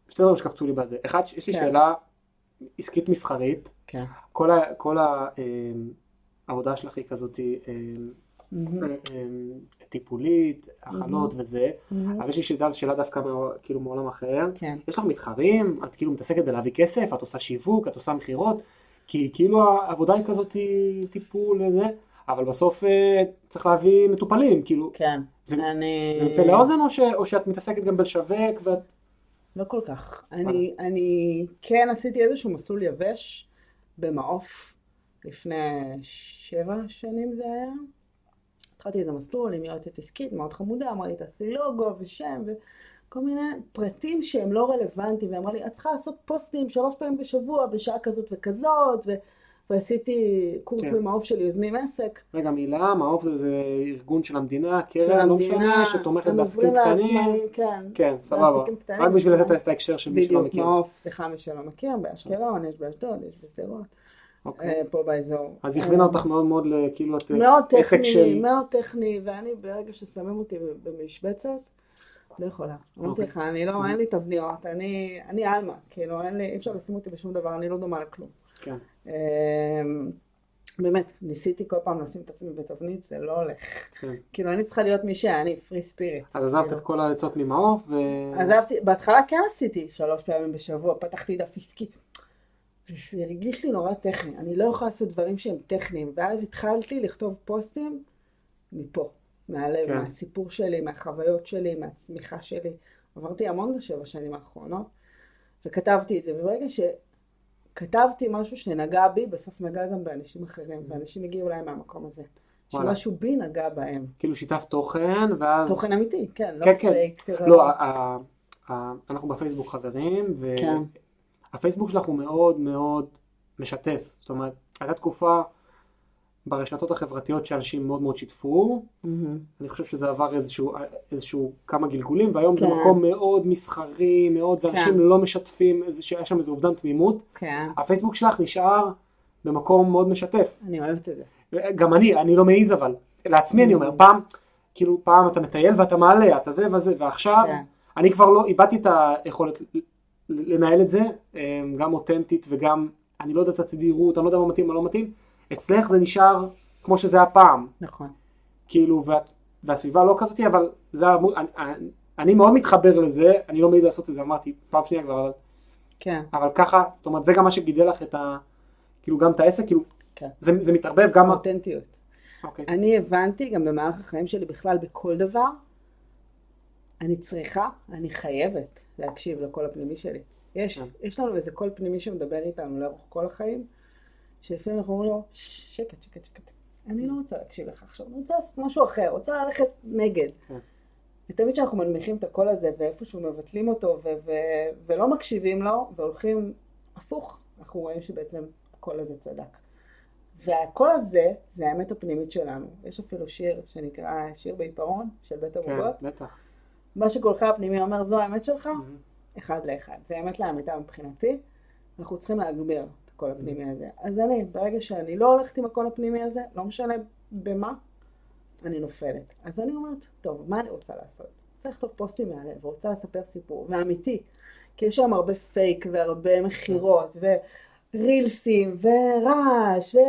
שתי דברים שקפצו לי בזה. אחד, יש לי כן. שאלה עסקית מסחרית. כן. כל העבודה שלך היא כזאת טיפולית, הכנות וזה, מהמם. אבל יש לי שאלה, שאלה דווקא כאילו מעולם אחר. כן. יש לך מתחרים? את כאילו מתעסקת בלהביא כסף? את עושה שיווק? את עושה מכירות? כי כאילו העבודה היא כזאת טיפול וזה, אבל בסוף אה, צריך להביא מטופלים, כאילו, כן, זה- אני... זה מפה לאוזן או, ש, או שאת מתעסקת גם בלשווק ואת... לא כל כך. אני, אני כן עשיתי איזשהו מסלול יבש במעוף לפני שבע שנים זה היה. התחלתי איזה מסלול עם יועצת עסקית מאוד חמודה, אמרה לי תעשי לוגו ושם וכל מיני פרטים שהם לא רלוונטיים, ואמרה לי את צריכה לעשות פוסטים שלוש פעמים בשבוע בשעה כזאת וכזאת, ו... ועשיתי קורס כן. במעוף של יוזמים עסק. רגע, מילה, מעוף זה, זה ארגון של המדינה, קרן, לא משנה, שתומכת בעסקים קטנים. כן. כן, סבבה. רק בשביל לתת את ההקשר של מי שלא בדיוק, מכיר. מעוף, סליחה מי שלא מכיר, באשקלון, יש באשדוד, יש בשדרות, אוקיי. אה, פה באזור. אז הכווינה אה, אותך מאוד מאוד לכאילו את מאוד טכני, של... מאוד טכני, ואני ברגע ששמים אותי במשבצת, לא יכולה. אמרתי אוקיי. לך, אני לא, אין לי תבניות, אני אני עלמה, כאילו, אין לי, אי אפשר לשים אותי בשום דבר, אני לא דומה לכלום. כן. אה, באמת, ניסיתי כל פעם לשים את עצמי בתבנית, זה לא הולך. כן. כאילו, אני צריכה להיות מי שאני, פרי ספיריט. אז עזבת את כל העצות ממעוף, ו... עזבתי, בהתחלה כן עשיתי שלוש פעמים בשבוע, פתחתי דף עסקי. זה, הרגיש לי נורא טכני, אני לא יכולה לעשות דברים שהם טכניים, ואז התחלתי לכתוב פוסטים מפה, מהלב, כן. מהסיפור שלי, מהחוויות שלי, מהצמיחה שלי. עברתי המון בשבע שנים האחרונות, וכתבתי את זה, וברגע שכתבתי משהו שנגע בי, בסוף נגע גם באנשים אחרים, ואנשים הגיעו אליי מהמקום הזה. שמשהו בי נגע בהם. כאילו שיתף תוכן, ואז... תוכן אמיתי, כן, לא כן, כן. פייק. לא, ה- ה- אנחנו בפייסבוק חברים, כן. והפייסבוק שלך הוא מאוד מאוד משתף. זאת אומרת, הייתה תקופה ברשתות החברתיות שאנשים מאוד מאוד שיתפו, מהמם. אני חושב שזה עבר איזשהו, איזשהו כמה גלגולים, והיום זה כן. מקום מאוד מסחרי, מאוד, זה כן. אנשים לא משתפים, שיש שם איזה אובדן תמימות. כן, הפייסבוק שלך נשאר במקום מאוד משתף. אני אוהבת את זה. גם אני, אני לא מעז אבל, לעצמי אני אומר, פעם, כאילו פעם אתה מטייל ואתה מעלה, אתה זה וזה, ועכשיו, כן. אני כבר לא, איבדתי את היכולת לנהל את זה, אה, גם אותנטית וגם, אני לא יודע את התדירות, אני לא יודע מה מתאים, מה לא מתאים, אצלך זה נשאר כמו שזה היה פעם, נכון. כאילו, וה, והסביבה לא כזאתי, אבל זה, אמור- אני, אני, מאוד מתחבר לזה, אני לא מעז לעשות את זה, אמרתי פעם שנייה כבר, אבל, כן, אבל ככה, זאת אומרת, זה גם מה שגידל לך את ה... כאילו גם את העסק, כאילו, כן. זה, זה מתערבב גם... אותנטיות. אוקיי. אני הבנתי גם במערך החיים שלי בכלל בכל דבר, אני צריכה, אני חייבת להקשיב לקול הפנימי שלי. יש, כן. יש לנו איזה קול פנימי שמדבר איתנו לאורך כל החיים, שלפעמים אנחנו אומרים לו, "ש- שקט, שקט, שקט. אני לא רוצה להקשיב לך עכשיו, אני רוצה לעשות משהו אחר, רוצה ללכת נגד. כן. ותמיד כשאנחנו מנמיכים את הקול הזה ואיפשהו מבטלים אותו ו- ו- ולא מקשיבים לו והולכים הפוך, אנחנו רואים שבעצם הקול הזה צדק. והקול הזה זה האמת הפנימית שלנו. יש אפילו שיר שנקרא שיר בעיפרון של בית כן, אבוגות. בטח. מה שקולך הפנימי אומר זו האמת שלך, מהמם. אחד לאחד. זה אמת לאמיתה מבחינתי. אנחנו צריכים להגביר את הקול הפנימי הזה. אז אני, ברגע שאני לא הולכת עם הקול הפנימי הזה, לא משנה במה, אני נופלת. אז אני אומרת, טוב, מה אני רוצה לעשות? רוצה לכתוב פוסטים מהלב, רוצה לספר סיפור, ואמיתי. כי יש שם הרבה פייק והרבה מכירות, ורילסים, ורעש, וכל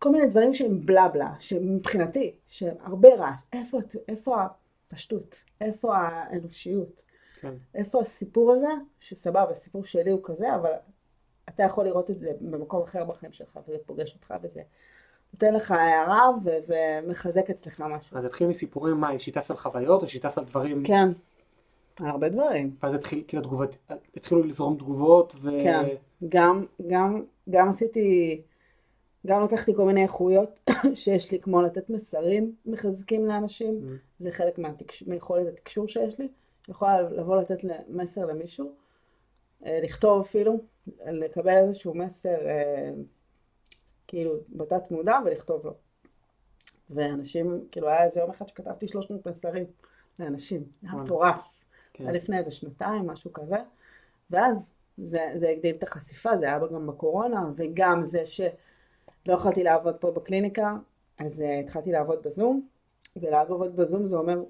כן, מיני דברים שהם בלה בלה, שמבחינתי, שהם הרבה רעש. איפה, איפה הפשטות? איפה האנושיות? כן. איפה הסיפור הזה, שסבבה, הסיפור שלי הוא כזה, אבל אתה יכול לראות את זה במקום אחר בחיים שלך, וזה פוגש אותך וזה נותן לך הערה ו- ומחזק אצלך משהו. אז התחיל מסיפורים, מה, שיתפת על חוויות או שיתפת על דברים, כן, על הרבה דברים. ואז התחיל, כאילו תגובות, התחילו לזרום תגובות, ו... כן, גם, גם, גם עשיתי, גם לקחתי כל מיני איכויות שיש לי, כמו לתת מסרים מחזקים לאנשים, Mm. זה חלק מהתקש... מיכולת התקשור שיש לי, יכולה לבוא לתת מסר למישהו, אה, לכתוב אפילו, לקבל איזשהו מסר אה, כאילו בתת מודע ולכתוב לו. ואנשים, כאילו היה איזה יום אחד שכתבתי 300 מסרים לאנשים, היה. מטורף. כן. היה לפני איזה שנתיים, משהו כזה, ואז זה, זה הגדיל את החשיפה, זה היה גם בקורונה, וגם זה שלא יכולתי לעבוד פה בקליניקה, אז uh, התחלתי לעבוד בזום, ולעבוד בזום זה אומר,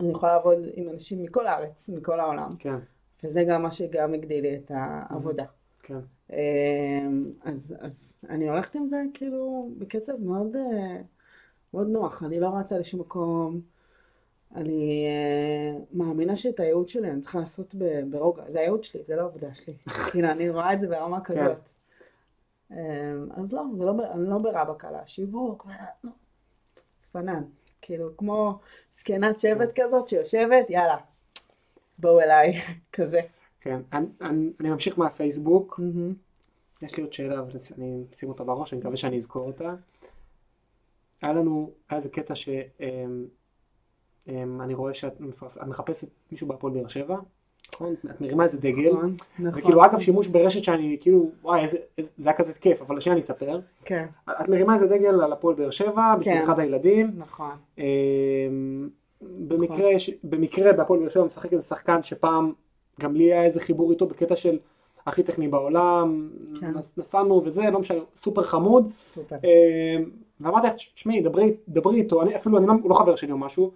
אני יכולה לעבוד עם אנשים מכל הארץ, מכל העולם, כן, וזה גם מה שגם הגדיל לי את העבודה. כן, אמ, אז, אז אני הולכת עם זה כאילו בקצב מאוד, אה, מאוד נוח, אני לא רצה לשום מקום, אני אה, מאמינה שאת הייעוד שלי אני צריכה לעשות ברוגע, זה הייעוד שלי, זה לא העבודה שלי, כאילו אני רואה את זה ברמה כזאת. אמ, אז לא, זה לא, אני לא ברבק על השיווק, לא. פנן, כאילו כמו זקנת שבט כזאת שיושבת, יאללה, בואו אליי, כזה. כן, אני, אני, אני ממשיך מהפייסבוק, מהמם. יש לי עוד שאלה, אבל אני אשים אותה בראש, אני מקווה שאני אזכור אותה. היה לנו, היה איזה קטע שאני רואה שאת מפרס- מחפשת מישהו בהפועל באר שבע, נכון? את מרימה איזה דגל. נכון, זה נכון. כאילו אגב שימוש ברשת שאני כאילו, וואי, איזה, איזה, זה היה כזה כיף, אבל שנייה אני אספר. כן, את מרימה איזה דגל על הפועל באר שבע, בשביל כן. אחד הילדים. נכון. אמ, במקרה, במקרה בהפועל באר שבע משחק איזה שחקן שפעם גם לי היה איזה חיבור איתו בקטע של הכי טכני בעולם, כן. נס- נסענו וזה, לא משנה, סופר חמוד. סופר. אמ, ואמרתי לך, תשמעי, דברי, דברי איתו, אני אפילו, אני לא, הוא לא חבר שלי או משהו.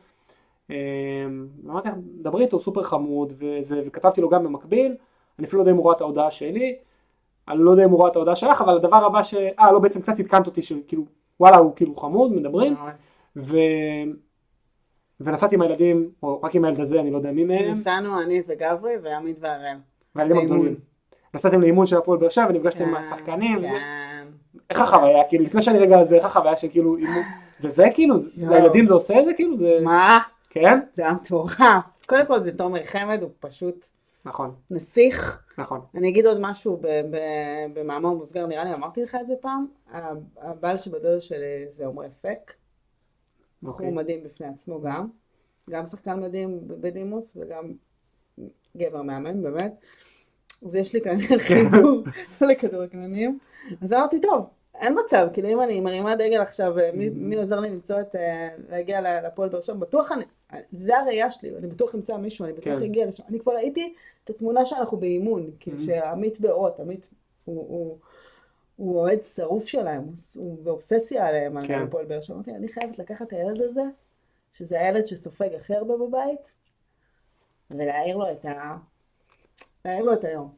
אמ, ואמרתי לך, דברי איתו, סופר חמוד, וזה, וכתבתי לו גם במקביל, אני אפילו לא יודע אם הוא ראה את ההודעה שלי, אני לא יודע אם הוא ראה את ההודעה שלך, אבל הדבר הבא ש... אה, לא, בעצם קצת עדכנת אותי, שכאילו, וואלה, הוא כאילו חמוד, מדברים, מאוד. ו... ונסעתי עם הילדים, או רק עם הילד הזה, אני לא יודע מי מהם, נסענו אני וגברי ועמית והראל. והילדים. הגדולים. נסעתם לאימון של הפועל באר שבע ונפגשתם עם כן, השחקנים. כן. איך החוויה, כאילו, לפני שאני רגע זה, איך החוויה של כאילו אימון, זה זה כאילו. לילדים זה עושה את זה כאילו, מה? כן? זה היה מטורף. קודם כל זה תומר חמד, הוא פשוט נכון, נסיך. נכון, אני אגיד עוד משהו במאמר מוסגר, נראה לי אמרתי לך את זה פעם. הבעל שבדוד שלי זה עמרי אפק. אוקיי, בחור מדהים בפני עצמו גם. גם שחקן מדהים בדימוס וגם גבר מאמן, באמת. אז יש לי כאן חיבור לכדורגלנים. אז אמרתי, טוב, אין מצב, כאילו אם אני מרימה דגל עכשיו, מי, מי עוזר לי למצוא את, אה, להגיע לפועל באר שבע, בטוח אני, זה הראייה שלי, אני בטוח אמצא מישהו, אני בטוח כן. אגיע לשם. אני כבר ראיתי את התמונה שאנחנו באימון, כאילו שעמית באורות, עמית הוא... הוא הוא אוהד שרוף שלהם, הוא- הוא באובססיה עליהם, על כן. הפועל באר שבע. אמרתי, אני חייבת לקחת את הילד הזה, שזה הילד שסופג הכי הרבה בבית, ולהעיר לו את ה... להעיר לו את היום.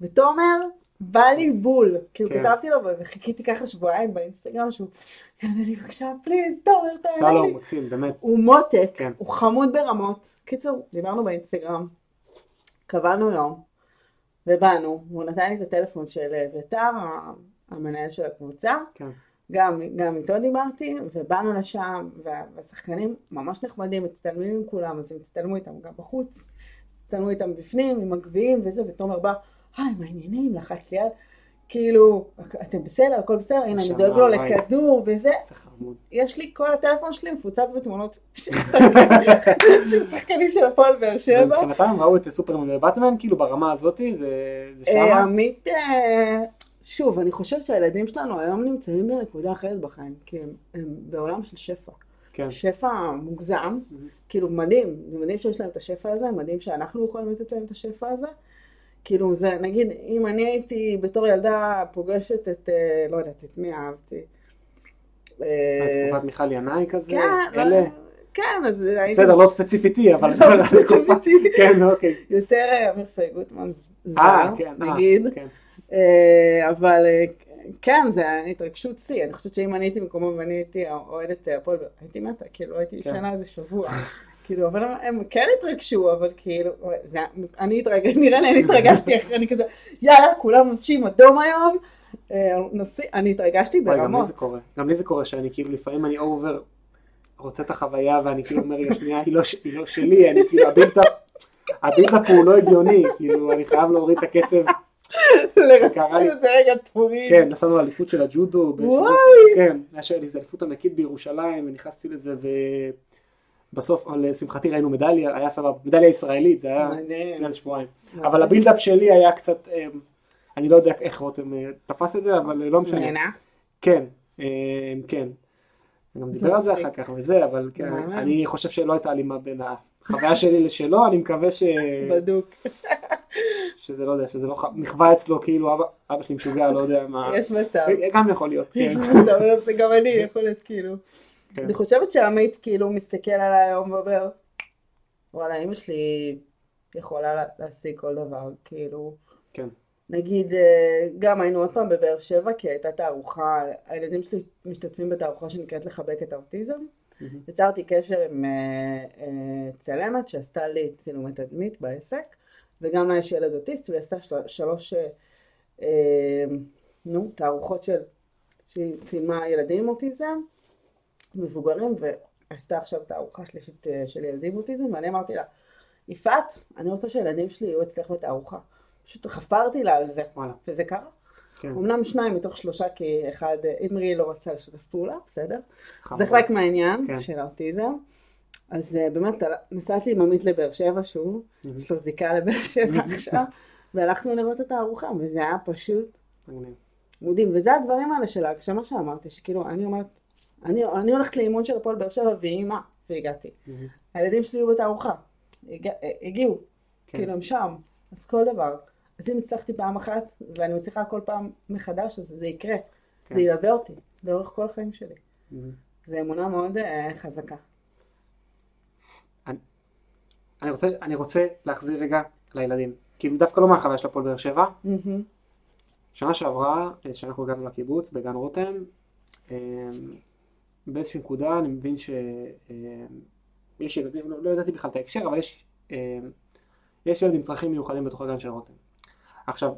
ותומר, בא לי בול. כאילו כן. כתבתי לו, וחיכיתי ככה שבועיים באינסטגרם, שהוא יענה לי בבקשה, פליז, תומר, לא, תענה לא, לי. הוא מקסים, באמת, הוא מותק, כן. הוא חמוד ברמות. קיצור, דיברנו באינסטגרם, קבענו יום, ובאנו, והוא נתן לי את הטלפון של אביתר, המנהל של הקבוצה, כן, גם, גם איתו דיברתי, ובאנו לשם, וה- והשחקנים ממש נחמדים, מצטלמים עם כולם, אז הם הצטלמו איתם גם בחוץ, הצטלמו איתם בפנים, עם הגביעים וזה, ותומר בא, היי, מה העניינים? לחץ לי יד, כאילו, אתם בסדר, הכל בסדר, הנה, אני דואג לו. לכדור וזה, יש לי, כל הטלפון שלי מפוצץ בתמונות של שחקנים- של הפועל באר שבע. ומבחינתם הם ראו את סופרמן ובטמן, כאילו ברמה הזאתי, זה זה אה, שמה, עמית, אה, שוב, אני חושבת שהילדים שלנו היום נמצאים בנקודה אחרת בחיים, כי הם, הם בעולם של שפע. כן, שפע מוגזם, כאילו מדהים, זה מדהים שיש להם את השפע הזה, מדהים שאנחנו יכולים לתת להם את השפע הזה. כאילו זה, נגיד, אם אני הייתי בתור ילדה פוגשת את, אה, לא יודעת, את מי אהבתי. אה, תקופת מיכל ינאי כזה, כן, אלה, כן, אז הייתי בסדר, לא ספציפיתי, אבל, לא ספציפיתי. כן, אוקיי, יותר אה, אמיר פי גוטמן זר, כן, נגיד. כן, אבל כן, זה היה התרגשות שיא. אני חושבת שאם אני הייתי במקומו ואני הייתי אוהדת הפועל, הייתי מתה, כאילו הייתי כן. ישנה איזה שבוע. כאילו, אבל הם- כן התרגשו, אבל כאילו, זה, אני התרגשתי, נראה לי אני התרגשתי אחרי, אני כזה, יאללה, כולם לובשים אדום היום. אה, נוסעים, אני התרגשתי וואי, גם לי ברמות. זה קורה, גם לי זה קורה שאני כאילו לפעמים אני over רוצה את החוויה ואני כאילו אומר רגע שנייה היא לא היא לא שלי, אני כאילו ה build-up הוא לא הגיוני, כאילו אני חייב להוריד את הקצב, לי. לרצות את זה רגע תוריד. כן, נסענו לאליפות של הג'ודו, וואי. כן, היה שלי איזה אליפות ענקית בירושלים ונכנסתי לזה אבל לשמחתי ראינו מדליה, היה סבבה, מדליה ישראלית, זה היה. לפני שבועיים, אבל הבילדאפ שלי היה קצת, אה, אני לא יודע איך רותם אה, תפס את זה, אבל לא משנה. נהנה? כן, אה, כן. אני גם דיבר על זה אחר כך וזה, אבל כן. אני חושב שלא הייתה הלימה בין החוויה שלי לשלו, אני מקווה ש... בדוק. שזה לא יודע, שזה לא נכווה אצלו כאילו אבא, אבא שלי משוגע, לא יודע מה. יש מצב. גם יכול להיות, כן. יש מצב, גם אני יכול להיות כאילו. כן. אני חושבת שעמית כאילו מסתכל עליי היום ואומר, וואלה, אמא שלי יכולה לה- להשיג כל דבר, כאילו. כן. נגיד, אה, גם היינו עוד פעם בבאר שבע, כי הייתה תערוכה, הילדים שלי משתתפים בתערוכה שנקראת לחבק את האוטיזם. מהמם. יצרתי קשר עם אה, אה, צלמת שעשתה לי צילומי תדמית בעסק, וגם לה יש ילד אוטיסט, והיא עשתה של, שלוש אה, נו, תערוכות של, שהיא צילמה ילדים עם אוטיזם, מבוגרים, ועשתה עכשיו תערוכה שלישית אה, של ילדים אוטיזם, ואני אמרתי לה, יפעת, אני רוצה שהילדים שלי יהיו אצלך בתערוכה. פשוט חפרתי לה על זה, וואלה. וזה קרה. כן. אמנם שניים מתוך שלושה, כי אחד, אמרי לא רצה לשתף פעולה, בסדר? חמוד. זה חלק מהעניין כן. של האוטיזם. אז אה, באמת, נסעתי עם עמית לבאר שבע שוב, מהמם. יש לו זיקה לבאר שבע עכשיו, והלכנו לראות את הארוחה, וזה היה פשוט. מדהים. וזה הדברים האלה של ההגשמה שאמרתי, שכאילו, אני אומרת, אני, אני הולכת לאימון של הפועל באר שבע, והיא מה? והגעתי. מהמם. הילדים שלי היו בתערוכה, הג... הגיעו, כן. כאילו הם שם, אז כל דבר. אז אם הצלחתי פעם אחת, ואני מצליחה כל פעם מחדש, אז זה יקרה. כן. זה ילווה אותי, לאורך כל החיים שלי. מהמם. זו אמונה מאוד אה, חזקה. אני רוצה, אני רוצה להחזיר רגע לילדים. כאילו דווקא לא מהחוויה של הפועל באר שבע. מהמם. שנה שעברה, אה, שאנחנו הגענו לקיבוץ בגן רותם, אה, באיזושהי נקודה אני מבין שיש ילדים, לא, לא ידעתי בכלל את ההקשר, אבל יש, אה, יש ילד עם צרכים מיוחדים בתוך הגן של רותם. עכשיו,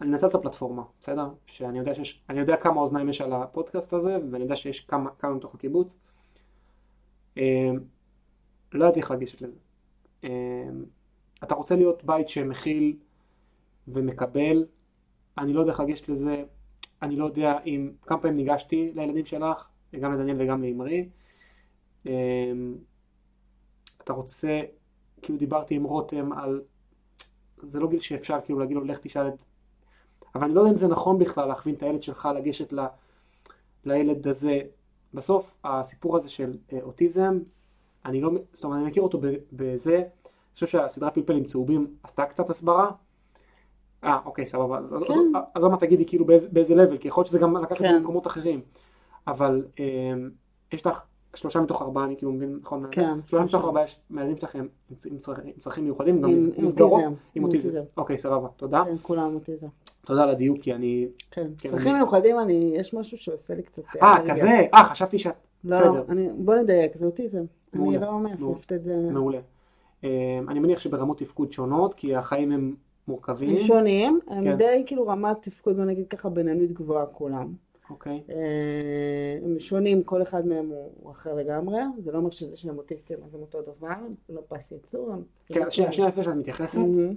אני מנצל את הפלטפורמה, בסדר? שאני יודע שיש, יודע כמה אוזניים יש על הפודקאסט הזה, ואני יודע שיש כמה, כמה מתוך הקיבוץ. אה, לא ידעתי איך לגשת לזה. אה, אתה רוצה להיות בית שמכיל ומקבל, אני לא יודע איך לגשת לזה, אני לא יודע אם, כמה פעמים ניגשתי לילדים שלך, גם לדניאל וגם לאמרי. אמ, אתה רוצה, כאילו דיברתי עם רותם על, זה לא גיל שאפשר כאילו להגיד לו לך תשאל את, אבל אני לא יודע אם זה נכון בכלל להכווין את הילד שלך לגשת ל, לילד הזה. בסוף הסיפור הזה של אה, אוטיזם, אני לא, זאת אומרת אני מכיר אותו בזה, אני חושב שהסדרה פלפלים צהובים עשתה קצת הסברה. אה, אוקיי, סבבה. כן. אז- עוד מעט תגידי כאילו באיזה- באיזה לבל, כי יכול להיות שזה גם לקח את זה כן. למקומות אחרים. אבל אמ, יש לך שלושה מתוך ארבעה, אני כאילו מבין נכון? כן, שלושה. מתוך ארבעה יש- מהילדים שלכם עם עם צרכים- עם מיוחדים, גם עם- מס- עם מסגרות. עם עם אוטיזם. אוקיי, סבבה, תודה. כן, כולם אוטיזם. תודה על הדיוק, כי אני... כן. כן, צרכים מיוחדים, אני, יש משהו שעושה לי קצת... אה, אלרגיה. כזה? אה, חשבתי שאת... לא, בוא נדייק, זה אוטיזם. אני לא מעפעפת את זה. מעולה. אמ, אני מניח שברמות תפקוד שונות, כי החיים הם מורכבים. הם שונים, הם כן. די כאילו רמת תפקוד, בוא נגיד ככה, בינונית גבוהה כולם. אוקיי. אה, הם שונים, כל אחד מהם הוא אחר לגמרי, זה לא אומר שזה שהם אוטיסטים אז הם אותו דבר, לא פס ייצור. הם- כן, שנייה, שנייה לפני שאת מתייחסת, מהמם.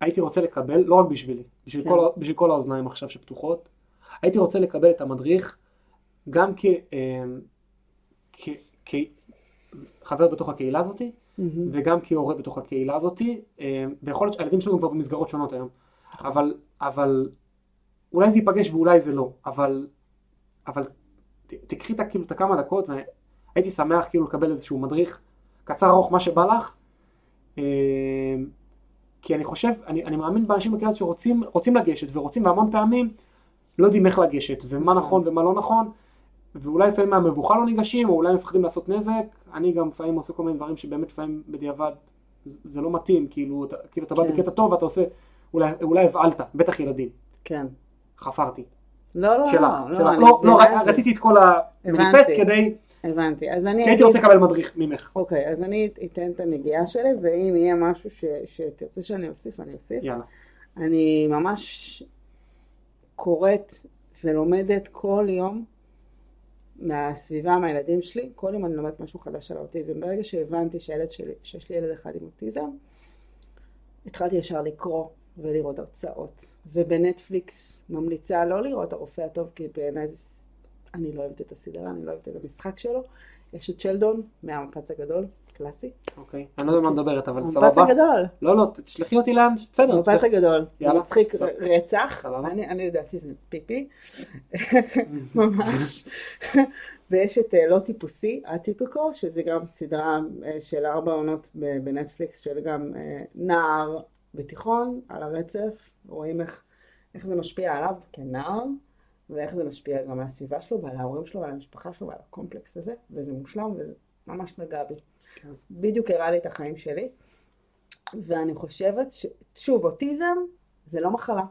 הייתי רוצה לקבל, לא רק בשבילי, בשביל, כן. כל, בשביל כל האוזניים עכשיו שפתוחות, הייתי רוצה לקבל את המדריך גם כ, אמ, כ, כחבר בתוך הקהילה הזאתי, מהמם. וגם כהורה בתוך הקהילה הזאתי, אמ, ויכול להיות שהילדים שלנו כבר במסגרות שונות היום, אבל, אבל אולי זה ייפגש ואולי זה לא, אבל, אבל תקחי את, כאילו, את הכמה דקות, והייתי שמח כאילו לקבל איזשהו מדריך קצר ארוך, מה שבא לך, אמ, כי אני חושב, אני, אני מאמין באנשים בקהילה שרוצים רוצים לגשת ורוצים והמון פעמים לא יודעים איך לגשת ומה נכון ומה לא נכון ואולי לפעמים מהמבוכה לא ניגשים או אולי מפחדים לעשות נזק אני גם לפעמים עושה כל מיני דברים שבאמת לפעמים בדיעבד זה- לא מתאים כאילו כאילו אתה בא כן. בקטע טוב ואתה עושה אולי, אולי הבעלת בטח ילדים כן. חפרתי לא, לא, שלך לא, שלך. לא, לא את זה. רציתי את כל המניפסט. כדי הבנתי. אז אני כי הייתי רוצה לקבל מדריך ממך אוקיי, אז אני אתן את הנגיעה שלי, ואם יהיה משהו שתרצה שאני אוסיף, אני אוסיף. יאללה אני ממש קוראת ולומדת כל יום מהסביבה, מהילדים שלי, כל יום אני לומדת משהו חדש על האוטיזם. ברגע שהבנתי שהילד שלי, שיש לי ילד אחד עם אוטיזם, התחלתי ישר לקרוא ולראות הרצאות. ובנטפליקס ממליצה לא לראות הרופא הטוב, כי בעיניי זה... אני לא אוהבת את הסדרה, אני לא אוהבת את המשחק שלו. יש את שלדון מהמפץ הגדול, קלאסי. אוקיי אני לא יודע מה מדברת אבל המפץ סבבה הגדול. לא לא תשלחי אותי לאן בסדר המפץ הגדול. זה. מצחיק. רצח. אני אני לדעתי זה פיפי. ממש. ויש את אה, לא טיפוסי, הטיפיקו, שזה גם סדרה אה, של ארבע עונות בנטפליקס, של גם אה, נער בתיכון, על הרצף, רואים איך, איך זה משפיע עליו כנער, ואיך זה משפיע גם על הסביבה שלו, ועל ההורים שלו, ועל המשפחה שלו, ועל הקומפלקס הזה, וזה מושלם, וזה ממש נגע בי. כן. בדיוק הראה לי את החיים שלי, ואני חושבת ש... שוב, אוטיזם זה לא מחלה.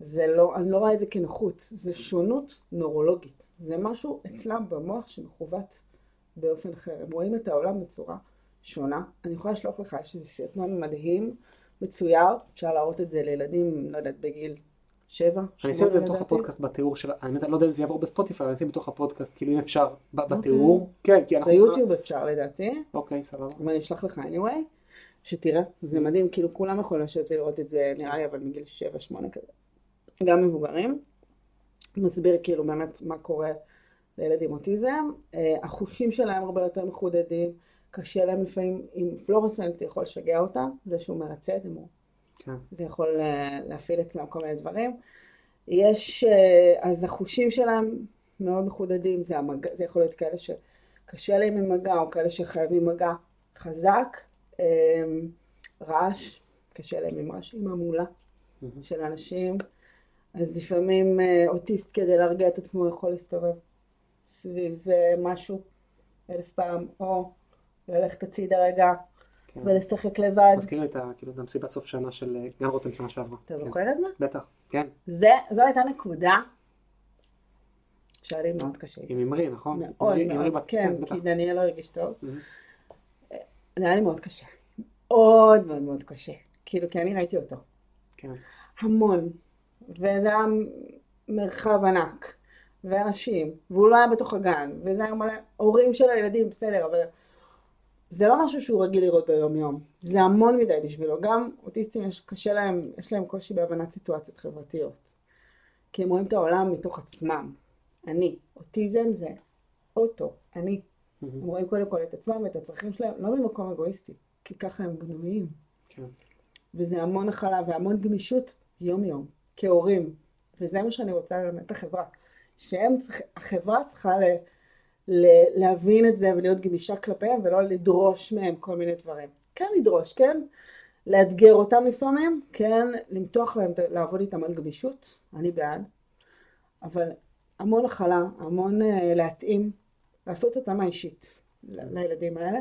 זה לא, אני לא רואה את זה כנכות, זה שונות נורולוגית. זה משהו אצלם במוח שמכוות באופן אחר. הם רואים את העולם בצורה שונה. אני יכולה לשלוח לך, יש איזה סרטון מדהים, מצויר, אפשר להראות את זה לילדים, לא יודעת, בגיל שבע, אני אשים את זה בתוך. הפודקאסט בתיאור של, האמת אני לא יודע אם זה יעבור בספוטיפיי, אני אשים בתוך הפודקאסט, כאילו אם אפשר, ב- בתיאור. כן, כי אנחנו... ביוטיוב אפשר לדעתי, אוקיי, סבבה. אבל אני אשלח לך anyway, שתראה, זה מדהים, כאילו כולם יכולים לשבת ולראות את זה, נראה לי, אבל מגיל 7-8 כזה. גם מבוגרים. מסביר כאילו באמת מה קורה לילד עם אוטיזם. אה, החושים שלהם הרבה יותר מחודדים, קשה להם לפעמים, עם פלורסנט יכול לשגע אותם, זה שהוא מרצה את דמו. כן. זה יכול אה, להפעיל אצלם כל מיני דברים. יש, אה, אז החושים שלהם מאוד מחודדים, זה, המגע, זה יכול להיות כאלה שקשה להם עם מגע, או כאלה שחייבים מגע חזק, אה, רעש, קשה להם עם רעש, עם המולה. של אנשים, אז לפעמים אה, אוטיסט כדי להרגיע את עצמו יכול להסתובב סביב משהו אלף פעם, או ללכת הצידה רגע כן. ולשחק לבד. מזכיר לי את כאילו, המסיבת סוף שנה של אה, גן רותם שנה שעברה. אתה כן. זוכר את זה? בטח, כן. זה, זו הייתה נקודה שהיה לי מאוד קשה. איתה. עם אמרי, נכון? מאוד מאוד, כן, בטח. כי דניאל לא הרגיש טוב. זה היה לי מאוד קשה. מאוד מאוד מאוד קשה. כאילו, כי אני ראיתי אותו. כן. המון. וזה היה מרחב ענק. ואנשים. והוא לא היה בתוך הגן. וזה היה מלא הורים של הילדים, בסדר, אבל... זה לא משהו שהוא רגיל לראות ביום יום. זה המון מדי בשבילו. גם אוטיסטים יש, קשה להם, יש להם קושי בהבנת סיטואציות חברתיות. כי הם רואים את העולם מתוך עצמם. אני. אוטיזם זה אוטו. אני. מהמם. הם רואים קודם כל את עצמם ואת הצרכים שלהם, לא ממקום אגואיסטי, כי ככה הם בנויים. כן. וזה המון הכלה והמון גמישות יום-יום, כהורים. וזה מה שאני רוצה ללמד את החברה. שהם צריכים, החברה צריכה ל, ל, להבין את זה ולהיות גמישה כלפיהם ולא לדרוש מהם כל מיני דברים. כן לדרוש, כן לאתגר אותם לפעמים, כן למתוח להם, לעבוד איתם על גמישות, אני בעד. אבל המון הכלה, המון אה, להתאים, לעשות התאמה אישית לילדים האלה.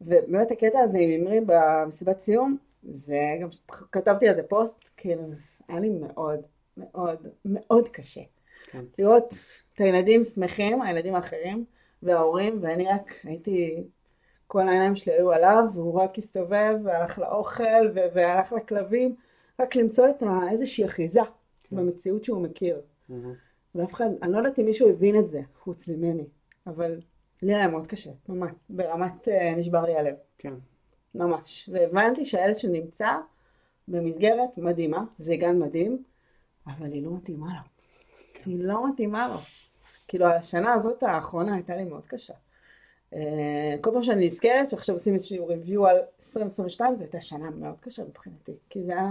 ובאמת הקטע הזה עם אמרי במסיבת סיום, זה גם כתבתי על זה פוסט, כאילו זה היה לי מאוד מאוד מאוד קשה. כן. לראות את הילדים שמחים, הילדים האחרים וההורים, ואני רק הייתי, כל העיניים שלי היו עליו, והוא רק הסתובב והלך לאוכל והלך לכלבים, רק למצוא את איזושהי אחיזה במציאות שהוא מכיר. ואף אחד, אני לא יודעת אם מישהו הבין את זה, חוץ ממני, אבל לי היה מאוד קשה, ממש, ברמת אה, נשבר לי הלב, כן. ממש. והבנתי שהילד שנמצא במסגרת מדהימה, זה גן מדהים, אבל היא לא מתאימה לו. היא לא מתאימה לו. כאילו השנה הזאת האחרונה הייתה לי מאוד קשה. אה, כל פעם שאני נזכרת שעכשיו עושים איזשהו ריוויו על 2022, זו הייתה שנה מאוד קשה מבחינתי. כי זה היה,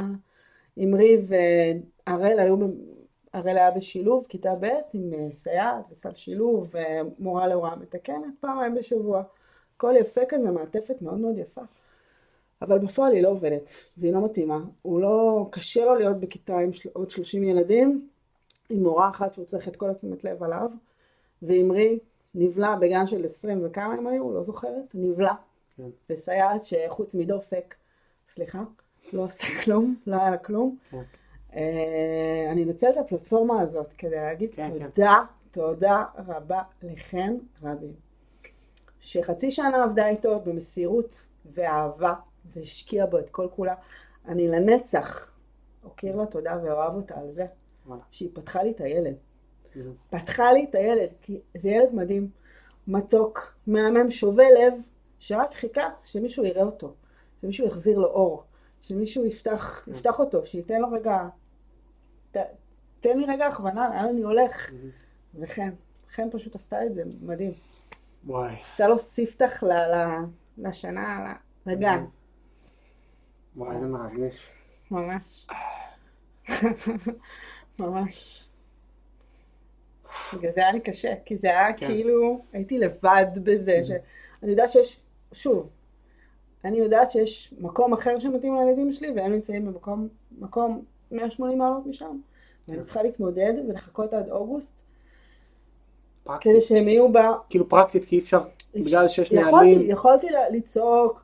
אמרי והראל היו, ב- הראל היה בשילוב, כיתה ב' עם אה, סייעת וסל שילוב ומורה להוראה מתקנת, פעמיים בשבוע. הכל יפה כזה, מעטפת מאוד מאוד יפה. אבל בפועל היא לא עובדת, והיא לא מתאימה. הוא לא, קשה לו להיות בכיתה עם של, עוד 30 ילדים, עם מורה אחת שהוא צריך את כל התשומת לב עליו, ואמרי נבלע בגן של 20 וכמה הם היו, לא זוכרת, נבלע. כן. וסייעת שחוץ מדופק, סליחה, לא עושה כלום, לא היה לה כלום. כן. אה, אני אנצל את הפלטפורמה הזאת כדי להגיד כן, כן. תודה, תודה רבה לכן רבים. שחצי שנה עבדה איתו במסירות ואהבה, והשקיעה בו את כל כולה. אני לנצח אוקיר לה תודה ואוהב אותה על זה. שהיא פתחה לי את הילד. פתחה לי את הילד, כי זה ילד מדהים, מתוק, מהמם, שובה לב, שרק חיכה שמישהו יראה אותו, שמישהו יחזיר לו אור, שמישהו יפתח, יפתח אותו, שייתן לו רגע, ת, תן לי רגע הכוונה לאן אני הולך. וכן, חן פשוט עשתה את זה, מדהים. וואי. עשתה לו ספתח ל, ל, לשנה, ל- לגן, וואי, איזה מרגש. ממש. ממש. בגלל זה היה לי קשה, כי זה היה כן. כאילו, הייתי לבד בזה, שאני יודעת שיש, שוב, אני יודעת שיש מקום אחר שמתאים לילדים שלי, והם נמצאים במקום, מקום 180 מעלות משם, ואני כן. צריכה להתמודד ולחכות עד אוגוסט, פרקטית. כדי שהם יהיו ב... כאילו פרקטית, כי אי אפשר, בגלל שיש יכולתי, נהלים. יכולתי ל- לצעוק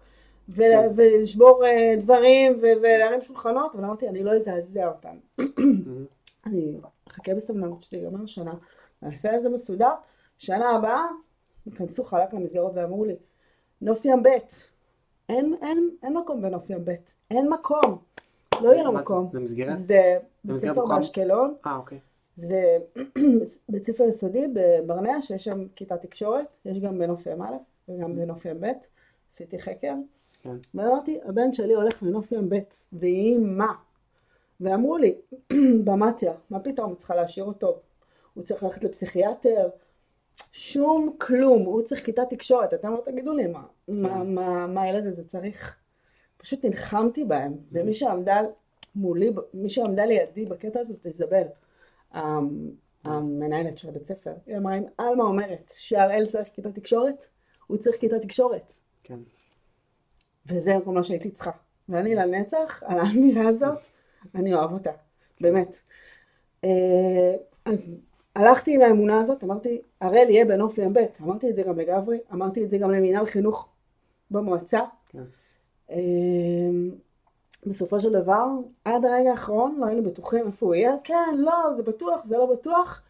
ול- כן. ולשבור אה, דברים ולהרים שולחנות, אבל אמרתי, אני לא אזעזע אותם. אני אחכה בסבלנות שתיגמר השנה, נעשה את זה מסודר, שנה הבאה ייכנסו חלק למסגרות ואמרו לי, נוף ים ב', אין, אין, אין מקום בנוף ים ב', אין מקום. לא יהיה לו? מקום. זה מסגרת? זה בית ספר? באשקלון, אה, אוקיי. זה בית ספר יסודי בברנע, שיש שם כיתת תקשורת, יש גם בנוף ים א' וגם בנוף ים ב', עשיתי חקר, כן. ואמרתי, הבן שלי הולך לנוף ים ב', ויהי מה? ואמרו לי, במתיה, מה פתאום, את צריכה להשאיר אותו, הוא צריך ללכת לפסיכיאטר, שום כלום, הוא צריך כיתת תקשורת, אתם לא תגידו לי מה, מה, מה, מה הילד הזה צריך. פשוט נלחמתי בהם, ומי שעמדה מולי, מי שעמדה לידי בקטע הזה זאת איזבל, המ- המנהלת של הבית ספר, היא אמרה, אם עלמה אומרת שהראל צריך כיתת תקשורת, הוא צריך כיתת תקשורת. כן. וזה כל מה שהייתי צריכה. ואני לנצח, על האמירה הזאת, אני אוהב אותה, באמת. אה, אז הלכתי עם האמונה הזאת, אמרתי, הראל יהיה בנוף ים ב', אמרתי את זה גם לגברי, אמרתי את זה גם למינהל חינוך במועצה. כן. אה, בסופו של דבר, עד הרגע האחרון לא היינו בטוחים איפה הוא יהיה, כן, לא, זה בטוח, זה לא בטוח.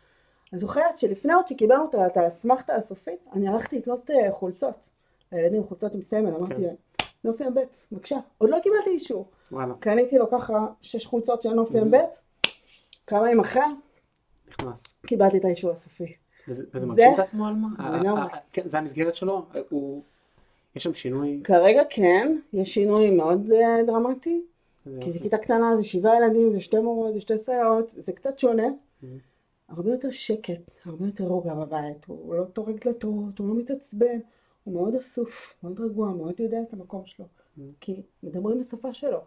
אני זוכרת שלפני עוד שקיבלנו את האסמכתה הסופית, אני הלכתי לקנות אה, חולצות, לילדים חולצות עם סמל, אמרתי, כן. נוף ים ב', בבקשה. עוד לא קיבלתי אישור. וואלה, קניתי לו ככה שש חולצות של נוף ים ב', כמה ימים אחרי, נכנס. קיבלתי את האישור הסופי. וזה זה- מגשים את עצמו על מה? לגמרי. אה, אה, כן, זה המסגרת שלו? אה. יש שם שינוי? כרגע כן, יש שינוי מאוד אה, דרמטי, זה- כי זו כיתה קטנה, זה שבעה ילדים, זה שתי מורות, זה שתי סייעות, זה קצת שונה. הרבה יותר שקט, הרבה יותר רוגע בבית, הוא לא טורק דלתות, הוא לא מתעצבן, הוא מאוד אסוף, מאוד רגוע, מאוד יודע את המקום שלו. Mhm. כי מדברים בשפה שלו,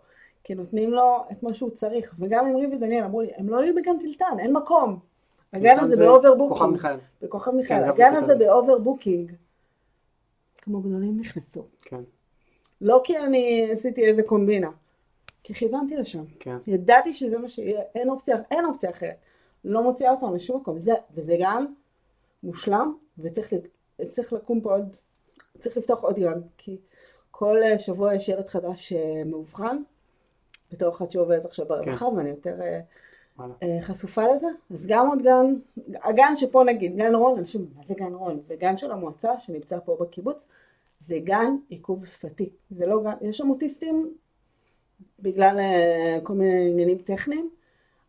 כי נותנים לו את מה שהוא צריך. וגם אמרי ודניאל אמרו לי, הם לא יהיו בגן טילטן, אין מקום. הגן הזה זה ב over כוכב. מיכאל. בכוכב מיכאל. גם הגן. הזה ב overbooking. כמו גדולים נכנסו. כן, לא כי אני עשיתי איזה קומבינה, כי כיוונתי לשם. כן. ידעתי שזה מה שיהיה, אין אופציה, אין אופציה אחרת. לא מוציאה אותם לשום מקום. זה, וזה גן מושלם, וצריך לקום פה עוד, צריך לפתוח עוד גן, כי כל אה, שבוע יש ילד חדש אה, מאובחן, בתור אחת שעובדת עכשיו ברווחה, ואני יותר אה, חשופה לזה. אז גם עוד גן, הגן שפה נגיד, גן רון, אנשים, מה זה גן רון? זה גן של המועצה שנמצא פה בקיבוץ, זה גן עיכוב שפתי. זה לא גן, יש שם אוטיסטים בגלל כל מיני עניינים טכניים,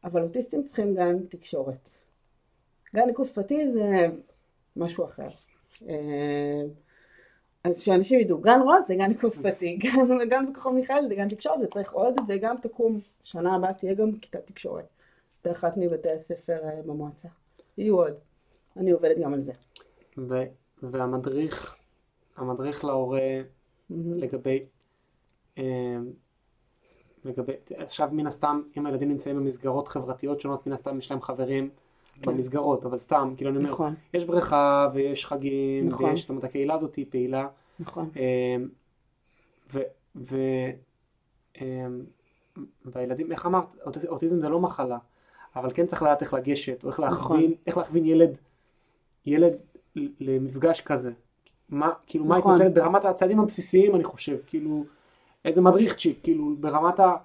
אבל אוטיסטים צריכים גן תקשורת. גן עיכוב שפתי זה משהו אחר. אז שאנשים ידעו, גן רון זה גן שפתי, גן, גן בכוכב מיכאל זה גן תקשורת וצריך עוד, וגם תקום, שנה הבאה תהיה גם כיתת תקשורת באחת מבתי הספר אה, במועצה. יהיו עוד. אני עובדת גם על זה. ו- והמדריך, המדריך להורה לגבי, אה, לגבי, עכשיו מן הסתם, אם הילדים נמצאים במסגרות חברתיות שונות, מן הסתם יש להם חברים כן. במסגרות, אבל סתם, כאילו אני אומר, נכון, יש בריכה ויש חגים, נכון. ויש, זאת אומרת, הקהילה הזאת היא פעילה, נכון. אה, ו... ו אה, והילדים, איך אמרת, אוט- אוטיזם זה לא מחלה, אבל כן צריך לדעת איך לגשת, או איך נכון. להכווין, איך להכווין ילד, ילד למפגש כזה. מה, כאילו, מה נכון. היא נותנת ברמת הצעדים הבסיסיים, אני חושב, כאילו, איזה מדריך צ'יק, כאילו, ברמת ה...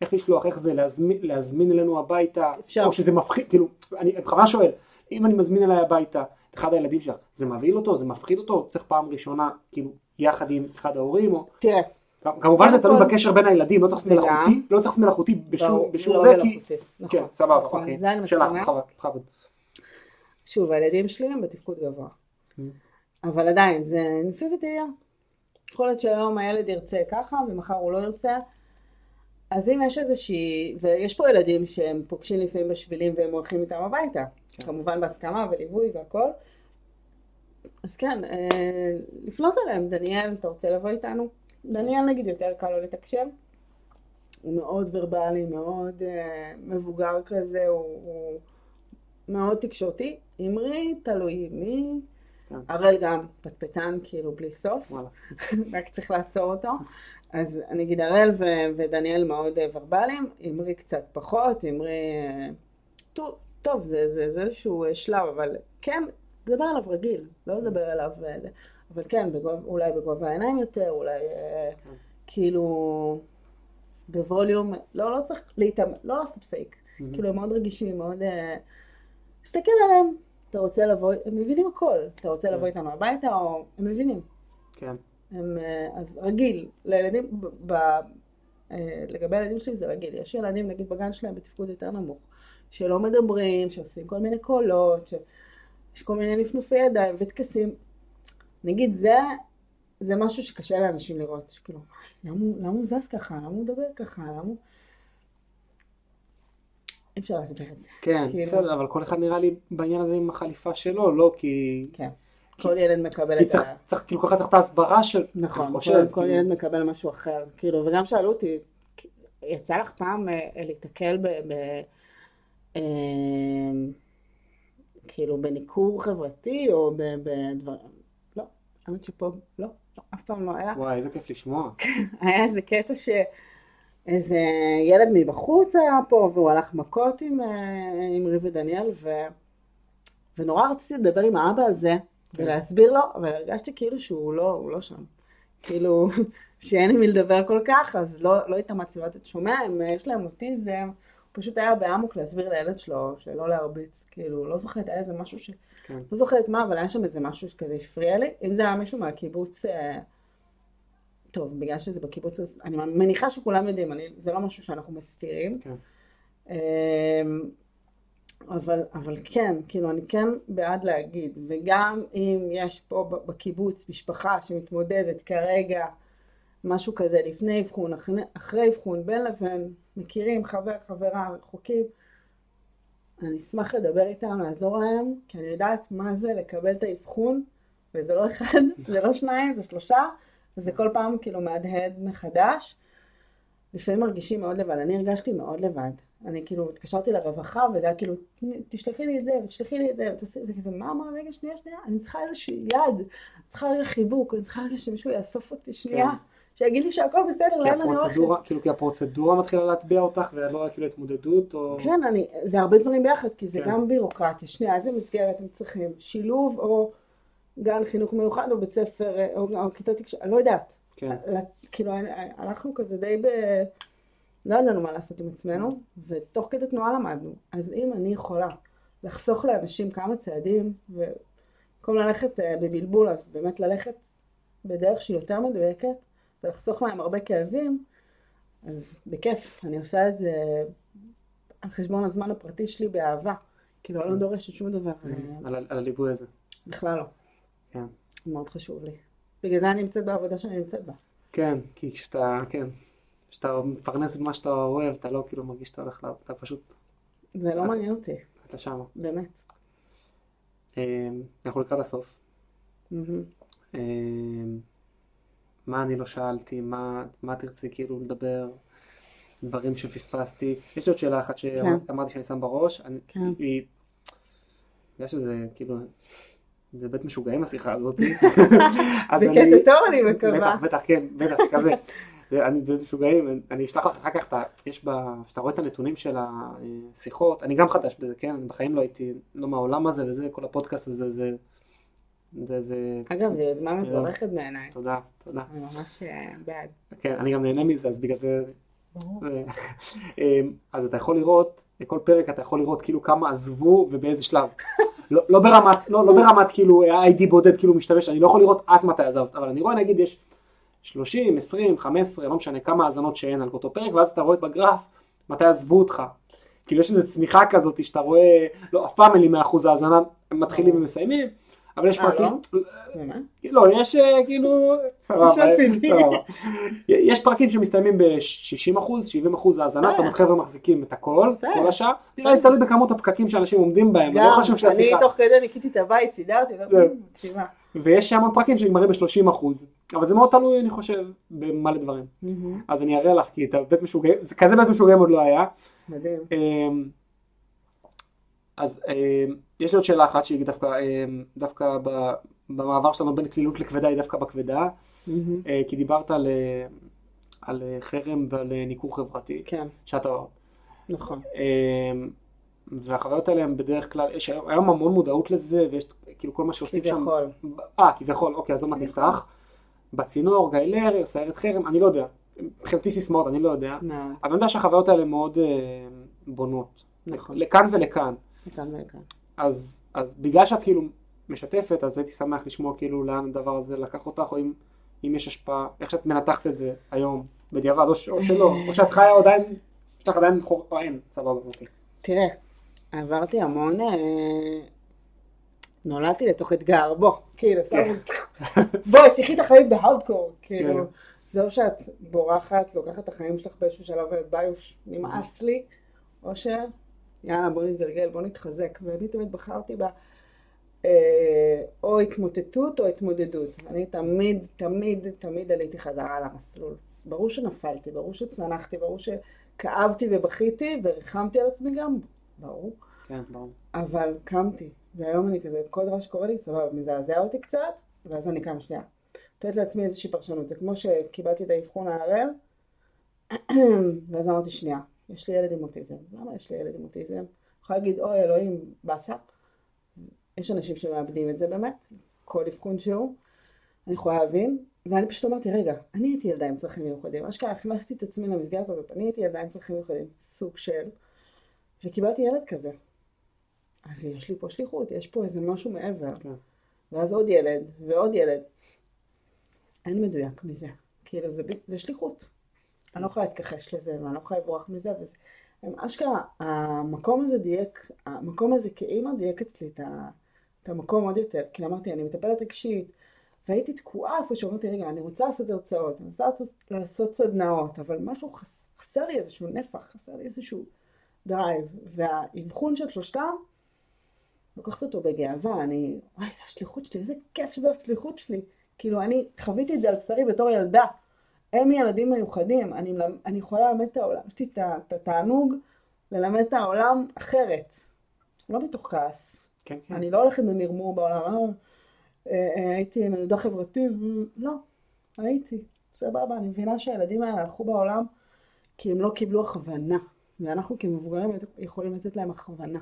איך לשלוח, איך זה, להזמין, להזמין אלינו הביתה, אפשר. או שזה מפחיד, כאילו, אני בכוונה שואל, אם אני מזמין אליי הביתה את אחד הילדים שלך, זה מבהיל אותו, זה מפחיד אותו, צריך פעם ראשונה, כאילו, יחד עם אחד ההורים, או... תראה, כמובן שזה תלוי בקשר בין הילדים, לא צריך מלאכותי, לא צריך מלאכותי בשום, לא זה, כי... נכון, כן, סבבה, נכון, אוקיי. זה אני שלך, מסכימה. בכבוד. שוב, הילדים שלי הם בתפקוד גבוה. Mm. אבל עדיין, זה ניסוי וטעייה. יכול להיות שהיום הילד ירצה ככה, ומחר הוא לא ירצה. אז אם יש איזושהי, ויש פה ילדים שהם פוגשים לפעמים בשבילים והם הולכים איתם הביתה, כן. כמובן בהסכמה וליווי והכל. אז כן, אה, לפנות אליהם, דניאל, אתה רוצה לבוא איתנו? דניאל נגיד יותר קל לו לתקשר. הוא מאוד ורבלי, מאוד אה, מבוגר כזה, הוא, הוא מאוד תקשורתי. אמרי, תלוי מי. כן. הראל גם פטפטן, כאילו, בלי סוף. רק צריך לעצור אותו. אז אני אגיד הראל ו- ודניאל מאוד אה, ורבליים, אמרי קצת פחות, אמרי... אה, טוב, טוב זה, זה, זה איזשהו אה, שלב, אבל כן, לדבר עליו רגיל, לא לדבר עליו... אה. אבל כן, בגוב, אולי בגובה העיניים יותר, אולי אה, כן. כאילו בווליום, לא, לא צריך להתאמ... לא לעשות פייק. מהמם. כאילו הם מאוד רגישים, מאוד... אה, תסתכל עליהם, אתה רוצה לבוא, הם מבינים הכל, אתה רוצה לבוא איתנו הביתה, או הם מבינים. כן, הם, אה, אז רגיל, לילדים, ב- ב- אה, לגבי הילדים שלי זה רגיל, יש ילדים נגיד בגן שלהם בתפקוד יותר נמוך, שלא מדברים, שעושים כל מיני קולות, שיש כל מיני נפנופי ידיים וטקסים. נגיד זה, זה משהו שקשה לאנשים לראות, שכאילו, למה, למה הוא זז ככה, למה הוא מדבר ככה, למה הוא... אי אפשר להסביר את זה. כן, כאילו- בסדר, אבל כל אחד נראה לי בעניין הזה עם החליפה שלו, לא כי... כן. כל ילד מקבל את ה... צריך, כאילו אחד צריך את ההסברה של... נכון, כל, ילד מקבל משהו אחר, כאילו, וגם שאלו אותי, יצא לך פעם אה, להיתקל ב... אה, כאילו בניכור חברתי או בדברים, לא, האמת שפה לא, לא, אף פעם לא היה, וואי, איזה כיף לשמוע. היה איזה קטע שאיזה ילד מבחוץ היה פה והוא הלך מכות עם, אה, עם ריב ודניאל ו... ונורא רציתי לדבר עם האבא הזה ולהסביר לו, אבל הרגשתי כאילו שהוא לא, הוא לא שם. כאילו שאין עם מי לדבר כל כך, אז לא, לא התאמצתי, ואתה שומע, הם, יש להם אוטיזם, הוא פשוט היה באמוק להסביר לילד שלו שלא להרביץ, כאילו, לא זוכרת, היה איזה משהו ש... כן. לא זוכרת מה, אבל היה שם איזה משהו שכזה הפריע לי. אם זה היה מישהו מהקיבוץ, אה, טוב, בגלל שזה בקיבוץ, אני מניחה שכולם יודעים, אני, זה לא משהו שאנחנו מסתירים. כן. אה, אבל, אבל כן, כאילו, אני כן בעד להגיד, וגם אם יש פה בקיבוץ משפחה שמתמודדת כרגע משהו כזה לפני אבחון, אחרי- אחרי אבחון, בין לבין, מכירים, חבר, חברה, רחוקים, אני אשמח לדבר איתם, לעזור להם, כי אני יודעת מה זה לקבל את האבחון, וזה לא אחד, זה לא שניים, זה שלושה, וזה כל פעם כאילו מהדהד מחדש. לפעמים מרגישים מאוד לבד, אני הרגשתי מאוד לבד. אני כאילו התקשרתי לרווחה, וזה היה כאילו, תשלחי לי את זה, ותשלחי לי את זה, וכזה, מה, מה, רגע, שנייה, שנייה, אני צריכה איזושהי יד, צריכה רגע חיבוק, אני צריכה רגע שמישהו יאסוף אותי שנייה, כן. שיגיד לי שהכל בסדר, כי לאן אני הולכת. כאילו כי הפרוצדורה מתחילה להטביע אותך ולא רק כאילו התמודדות או... כן, אני, זה הרבה דברים ביחד, כי זה כן. גם בירוקרטיה. שנייה, איזה מסגרת הם צריכים? שילוב או גן חינוך מיוחד או בית ספר אה, או, או כיתה תקשורת? לא יודעת. כן. כאילו, הלכנו כזה די ב... לא ידענו מה לעשות עם עצמנו, ותוך כדי תנועה למדנו. אז אם אני יכולה לחסוך לאנשים כמה צעדים, ובמקום ללכת אה, בבלבול, אז באמת ללכת בדרך שהיא יותר מדויקת, ולחסוך להם הרבה כאבים, אז בכיף, אני עושה את זה על חשבון הזמן הפרטי שלי באהבה. כאילו, אני לא דורשת שום דבר, אה, על הליווי הזה. בכלל לא. כן. מאוד חשוב לי. בגלל זה אני נמצאת בעבודה שאני נמצאת בה. כן, כי כשאתה, כן, כשאתה מפרנס במה שאתה אוהב, אתה לא כאילו מרגיש שאתה הולך. אתה פשוט, זה לא מעניין אותי, אתה שמה. באמת. אה, אנחנו לקראת הסוף. אה, מה אני לא שאלתי, מה, מה תרצי כאילו לדבר, דברים שפספסתי. יש לי עוד שאלה אחת שאמרתי שאני שם בראש. אני, כן. היא, בגלל שזה כאילו, זה בית משוגעים השיחה הזאת. זה קטע טוב, אני מקווה. בטח, בטח, כן, בטח, כזה. אני בית משוגעים, אני אשלח לך אחר כך, את ה- יש ב... כשאתה רואה את הנתונים של השיחות, אני גם חדש בזה, כן, אני בחיים לא הייתי, לא מהעולם הזה וזה, כל הפודקאסט הזה, זה, זה, זה, אגב, זו יוזמה מבורכת בעיניי. תודה, תודה. אני ממש אה, בעד. כן, אני גם נהנה מזה, אז בגלל זה... ברור. אמ, אז אתה יכול לראות, בכל פרק אתה יכול לראות כאילו כמה עזבו ובאיזה שלב. לא, לא ברמת, לא, לא ברמת כאילו ה-ID בודד כאילו משתמש, אני לא יכול לראות את מתי עזבת, אבל אני רואה נגיד יש 30, 20, 15, לא משנה כמה האזנות שאין על אותו פרק, ואז אתה רואה בגרף מתי עזבו אותך. כאילו יש איזו צמיחה כזאת שאתה רואה, לא, אף פעם אין לי 100% האזנה, הם מתחילים ומסיימים, אבל יש אה, פרקים, באמת? לא, יש אה, כאילו, יש פרקים שמסתיימים ב-60 אחוז, 70 אחוז האזנה, זאת אומרת חבר'ה מחזיקים את הכל. כל השעה, נראה לי זה תלוי בכמות הפקקים שאנשים עומדים בהם, לא גם, חושב אני שהשיחה, תוך כדי ניקיתי את הבית, סידרתי, לא-. ויש המון פרקים שנגמרים ב-30 אחוז, אבל זה מאוד תלוי אני חושב במלא דברים, מהמם. אז אני אראה לך כי את הבית משוגעים, זה- כזה בית משוגעים עוד לא היה, מדהים. אמ, אז אמ, יש לי עוד שאלה אחת שהיא דווקא, אמ, דווקא ב- במעבר שלנו בין קלילות לכבדה היא דווקא בכבדה. אה, כי דיברת על, על אה, חרם ועל אה, ניכור חברתי, כן, שאת עברת. נכון. והחוויות האלה הן בדרך כלל, יש היום היום המון מודעות לזה, ויש כאילו כל מה שעושים שם. כביכול. אה, כביכול, אוקיי, אז עוד מעט נפתח. בצינור, גיא לרר, סיירת חרם, אני לא יודע. מבחינתי סיסמאות, אני לא יודע. מאוד. אבל אני יודע שהחוויות האלה מאוד אה, בונות. נכון. לכאן ולכאן. מכאן ולכאן. אז, אז בגלל שאת כאילו משתפת, אז הייתי שמח לשמוע כאילו לאן הדבר הזה לקח אותך, או אם, אם יש השפעה, איך שאת מנתחת את זה היום, בדיעבד, או ש- או שלא, או שאת חיה עדיין, יש לך עדיין חור, או אין, סבבה, אוקיי. תראה, עברתי המון, אה, נולדתי לתוך אתגר, בוא, כאילו, כן. בואי, תחי את החיים בהארדקור, כאילו, כן. זה או שאת בורחת, לוקחת את החיים שלך באיזשהו שלב ואת באה, נמאס לי, או ש... יאללה, בוא נתגלגל, בוא נתחזק, ואני תמיד בחרתי בה אה, או התמוטטות או התמודדות. אני תמיד, תמיד, תמיד עליתי חזרה על המסלול. ברור שנפלתי, ברור שצנחתי, ברור שכאבתי ובכיתי וריחמתי על עצמי גם, ברור. כן, ברור. אבל קמתי, והיום אני כזה, כל דבר שקורה לי, סבבה, מזעזע אותי קצת, ואז אני קמה שנייה. נותנת לעצמי איזושהי פרשנות, זה כמו שקיבלתי את האבחון ההראל, ואז אמרתי, שנייה, יש לי ילד עם אוטיזם, למה יש לי ילד עם אוטיזם? אני יכולה להגיד, אוי אלוהים, באסה. יש אנשים שמאבדים את זה באמת, כל אבחון שהוא, אני יכולה להבין, ואני פשוט אמרתי, רגע, אני הייתי ילדה עם צרכים מיוחדים, אשכרה הכנסתי את עצמי למסגרת הזאת, אני הייתי ילדה עם צרכים מיוחדים, סוג של, וקיבלתי ילד כזה. אז יש לי פה שליחות, יש פה איזה משהו מעבר. ואז עוד ילד, ועוד ילד. אין מדויק מזה. כאילו, זה, זה שליחות. אני לא יכולה להתכחש לזה, ואני לא יכולה לברוח מזה. וזה... הם אשכרה, המקום הזה דייק, המקום הזה כאימא דייק אצלי את, ה, את המקום עוד יותר. כי אמרתי, אני מטפלת רגשית, והייתי תקועה איפה שאמרתי, רגע, אני רוצה לעשות הרצאות, אני רוצה לעשות סדנאות, אבל משהו חס, חסר לי איזשהו נפח, חסר לי איזשהו drive. והאבחון של שלושתם, לוקחת אותו בגאווה, אני, וואי, זו השליחות שלי, איזה כיף שזו השליחות שלי. כאילו, אני חוויתי את זה על בשרי בתור ילדה. הם ילדים מיוחדים, אני, אני יכולה ללמד את העולם, יש לי את התענוג ללמד את העולם אחרת. לא מתוך כעס. כן, כן. אני לא הולכת במרמור בעולם, אה, אה, הייתי מנודה חברתי, אה, לא, הייתי, סבבה, אני מבינה שהילדים האלה הלכו בעולם כי הם לא קיבלו הכוונה, ואנחנו כמבוגרים יכולים לתת להם הכוונה.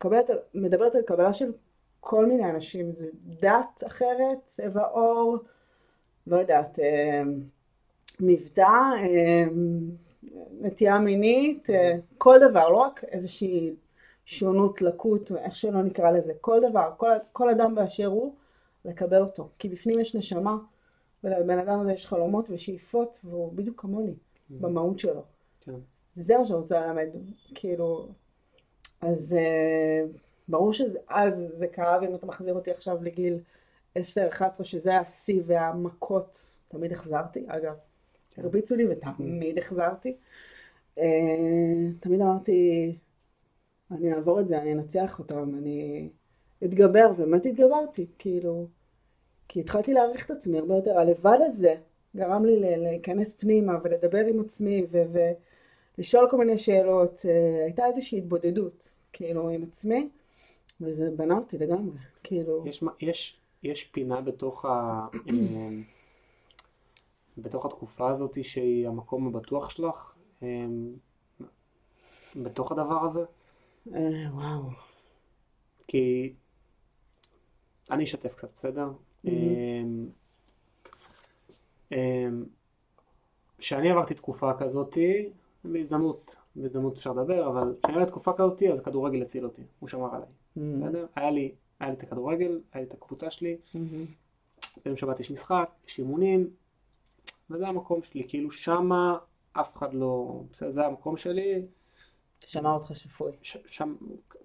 מקבלת, על- מדברת על קבלה של כל מיני אנשים, זה דת אחרת, צבע עור, לא יודעת, אה, מבטא, אה, נטייה מינית, אה, כל דבר, לא רק איזושהי שונות, לקות, איך שלא נקרא לזה, כל דבר, כל, כל אדם באשר הוא, לקבל אותו. כי בפנים יש נשמה, ולבן אדם הזה יש חלומות ושאיפות, והוא בדיוק כמוני, במהות שלו. כן. זה מה שאני רוצה ללמד, כאילו, אז אה, ברור שזה, אז זה כאב אם אתה מחזיר אותי עכשיו לגיל 10-11, שזה השיא והמכות, תמיד החזרתי, אגב, הרביצו לי ותמיד החזרתי. אה, תמיד אמרתי, אני אעבור את זה, אני אנצח אותם, אני אתגבר, ובאמת התגברתי, כאילו, כי התחלתי להעריך את עצמי הרבה יותר, הלבד הזה גרם לי להיכנס פנימה ולדבר עם עצמי ו- ולשאול כל מיני שאלות, אה, הייתה איזושהי התבודדות, כאילו, עם עצמי, וזה בנה אותי לגמרי, כאילו, יש, יש, יש פינה בתוך ה... אמ, בתוך התקופה הזאת שהיא המקום הבטוח שלך, אמ, בתוך הדבר הזה, אה, וואו, כי אני אשתף קצת, בסדר? אמ, כשאני עברתי תקופה כזאתי, בהזדמנות, בהזדמנות אפשר לדבר, אבל עברתי תקופה כזאתי, אז הכדורגל הציל אותי, הוא שמר עליי, Mm-hmm. בסדר? היה לי, היה לי את הכדורגל, היה לי את הקבוצה שלי, ביום שבת יש משחק, יש אימונים, וזה המקום שלי, כאילו שמה אף אחד לא, בסדר, זה המקום שלי, שמר אותך שפוי. ש, שם,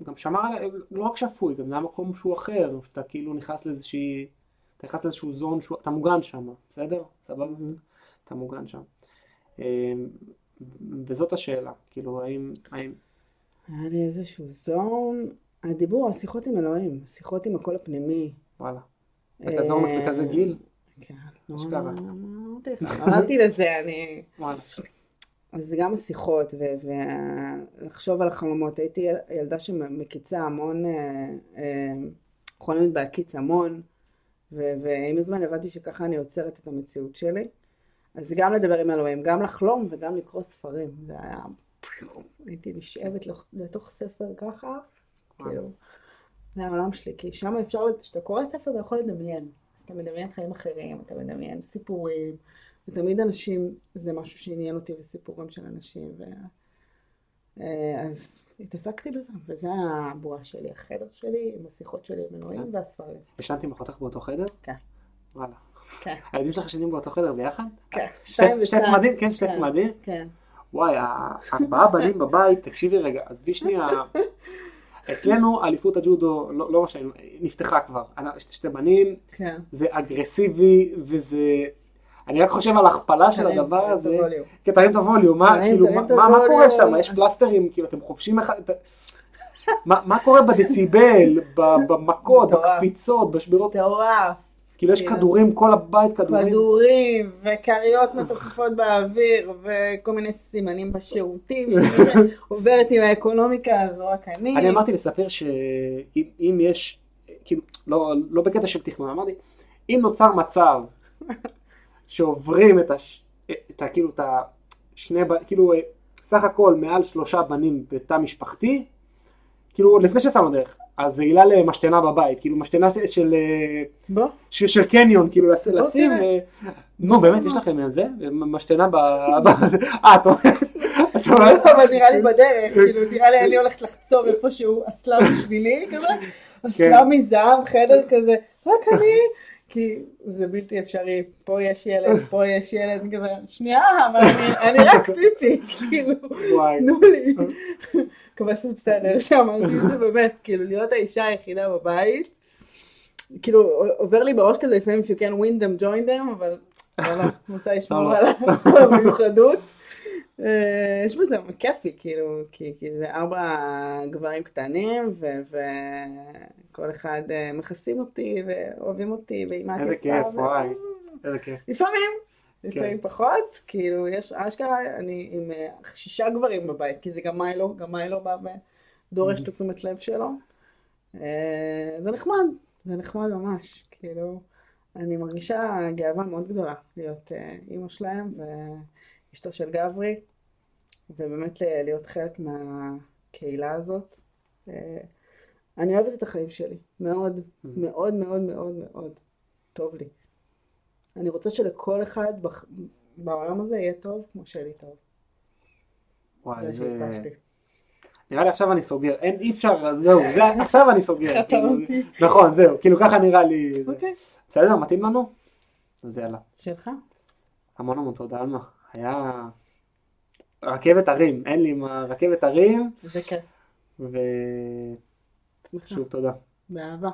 גם שמר עליי, לא רק שפוי, גם זה המקום שהוא אחר, שאתה כאילו נכנס לאיזושהי, אתה נכנס לאיזשהו זון, שהוא, אתה מוגן שם, בסדר? סבבה? אתה מוגן שם. וזאת השאלה, כאילו האם, האם, היה לי איזשהו זון, הדיבור, השיחות עם אלוהים, השיחות עם הקול הפנימי. וואלה, בכזה עומק, אה, בכזה גיל, כן, לא, אשכרה. אמרתי לך, אמרתי לזה, אני... וואלה, אז גם השיחות ולחשוב על החלומות. הייתי יל- ילדה שמקיצה המון, אה, אה, חולמת בהקיץ המון, ועם הזמן הבנתי שככה אני יוצרת את המציאות שלי. אז גם לדבר עם אלוהים, גם לחלום וגם לקרוא ספרים. זה היה... הייתי נשאבת לתוך- ספר ככה, כאילו, זה העולם שלי, כי שם אפשר, כשאתה קורא ספר אתה יכול לדמיין. אתה מדמיין חיים אחרים, אתה מדמיין סיפורים, ותמיד אנשים, זה משהו שעניין אותי וסיפורים של אנשים, ו... אה, אז התעסקתי בזה, וזה הבועה שלי, החדר שלי, עם השיחות שלי עם אלוהים והספרים. ישנת עם אחותך באותו חדר? כן. וואלה, כן. הילדים שלך ישנים באותו חדר ביחד? כן. שתי. צמדים? כן, שתי כן. צמדים? כן. וואי, ארבעה בנים בבית, תקשיבי רגע, עזבי שנייה. אצלנו אליפות הג'ודו, לא לא משנה, נפתחה כבר. שתי בנים, כן. זה אגרסיבי, וזה... אני רק חושב על הכפלה של הדבר הזה. כן, תרים את הווליום, מה, כאילו, מה- קורה. שם? יש פלסטרים, כאילו, אתם חובשים אחד... מה קורה בדציבל, במכות. בקפיצות, בשבירות? מטורף. כאילו יש. כדורים, כל הבית כדורים. כדורים וכריות מתופפות באוויר וכל מיני סימנים בשירותים שעוברת עם האקונומיקה הזו רק אני. אני אמרתי לספר שאם אם יש, כאילו, לא, לא בקטע של תכנון, אמרתי, אם נוצר מצב שעוברים את, הש, את ה, כאילו, את השני, כאילו, סך הכל מעל שלושה בנים בתא משפחתי, כאילו, לפני שיצאנו דרך, אז זה עילה למשתנה בבית, כאילו, משתנה של, של, אה. של, של קניון, כאילו, לשים. אה, נו, באמת, יש לכם זה? משתנה ב... אה, את אומרת, את אומרת, אבל נראה לי בדרך, כאילו נראה לי אני הולכת לחצור איפשהו אסלה בשבילי כזה, כן. אסלה מזהב, חדר כזה, רק אני, כי זה בלתי אפשרי, פה יש ילד, פה יש ילד, כזה, שנייה, אבל אני- אני רק פיפי, כאילו. תנו לי. מקווה שזה בסדר שאמרתי את זה באמת, כאילו להיות האישה היחידה בבית, כאילו עובר לי בראש כזה לפעמים can win them join them, אבל לא, רוצה לשמור. על המיוחדות. אה, יש בזה כיפי, כאילו, כי, כי זה ארבע גברים קטנים, ו- וכל אחד אה, מכסים אותי, ואוהבים אותי, ועם את איזה יפה, כיף, ו- וואי. איזה כיף. לפעמים, לפעמים כן. פחות, כאילו, יש אשכרה, אני עם אה, שישה גברים בבית, כי זה גם מיילו, גם מיילו בא ודורש את התשומת לב שלו. זה נחמד, זה נחמד ממש, כאילו, אני מרגישה גאווה מאוד גדולה להיות אימא שלהם ואשתו של גברי, ובאמת להיות חלק מהקהילה הזאת. אה, אני אוהבת את החיים שלי, מאוד, מאוד מאוד מאוד מאוד טוב לי. אני רוצה שלכל אחד בח- בעולם הזה יהיה טוב כמו שלי טוב. וואי, זה. נראה לי עכשיו אני סוגר, אין, אי אפשר, זהו, זה, עכשיו אני סוגר. כאילו, חתמתי. נכון, זהו, כאילו ככה נראה לי. אוקיי, בסדר, מתאים לנו? אז יאללה. שלך? המון המון תודה, עלמה. היה רכבת הרים, אין לי מה, רכבת הרים, זה כיף. ושוב שמחה. תודה. באהבה.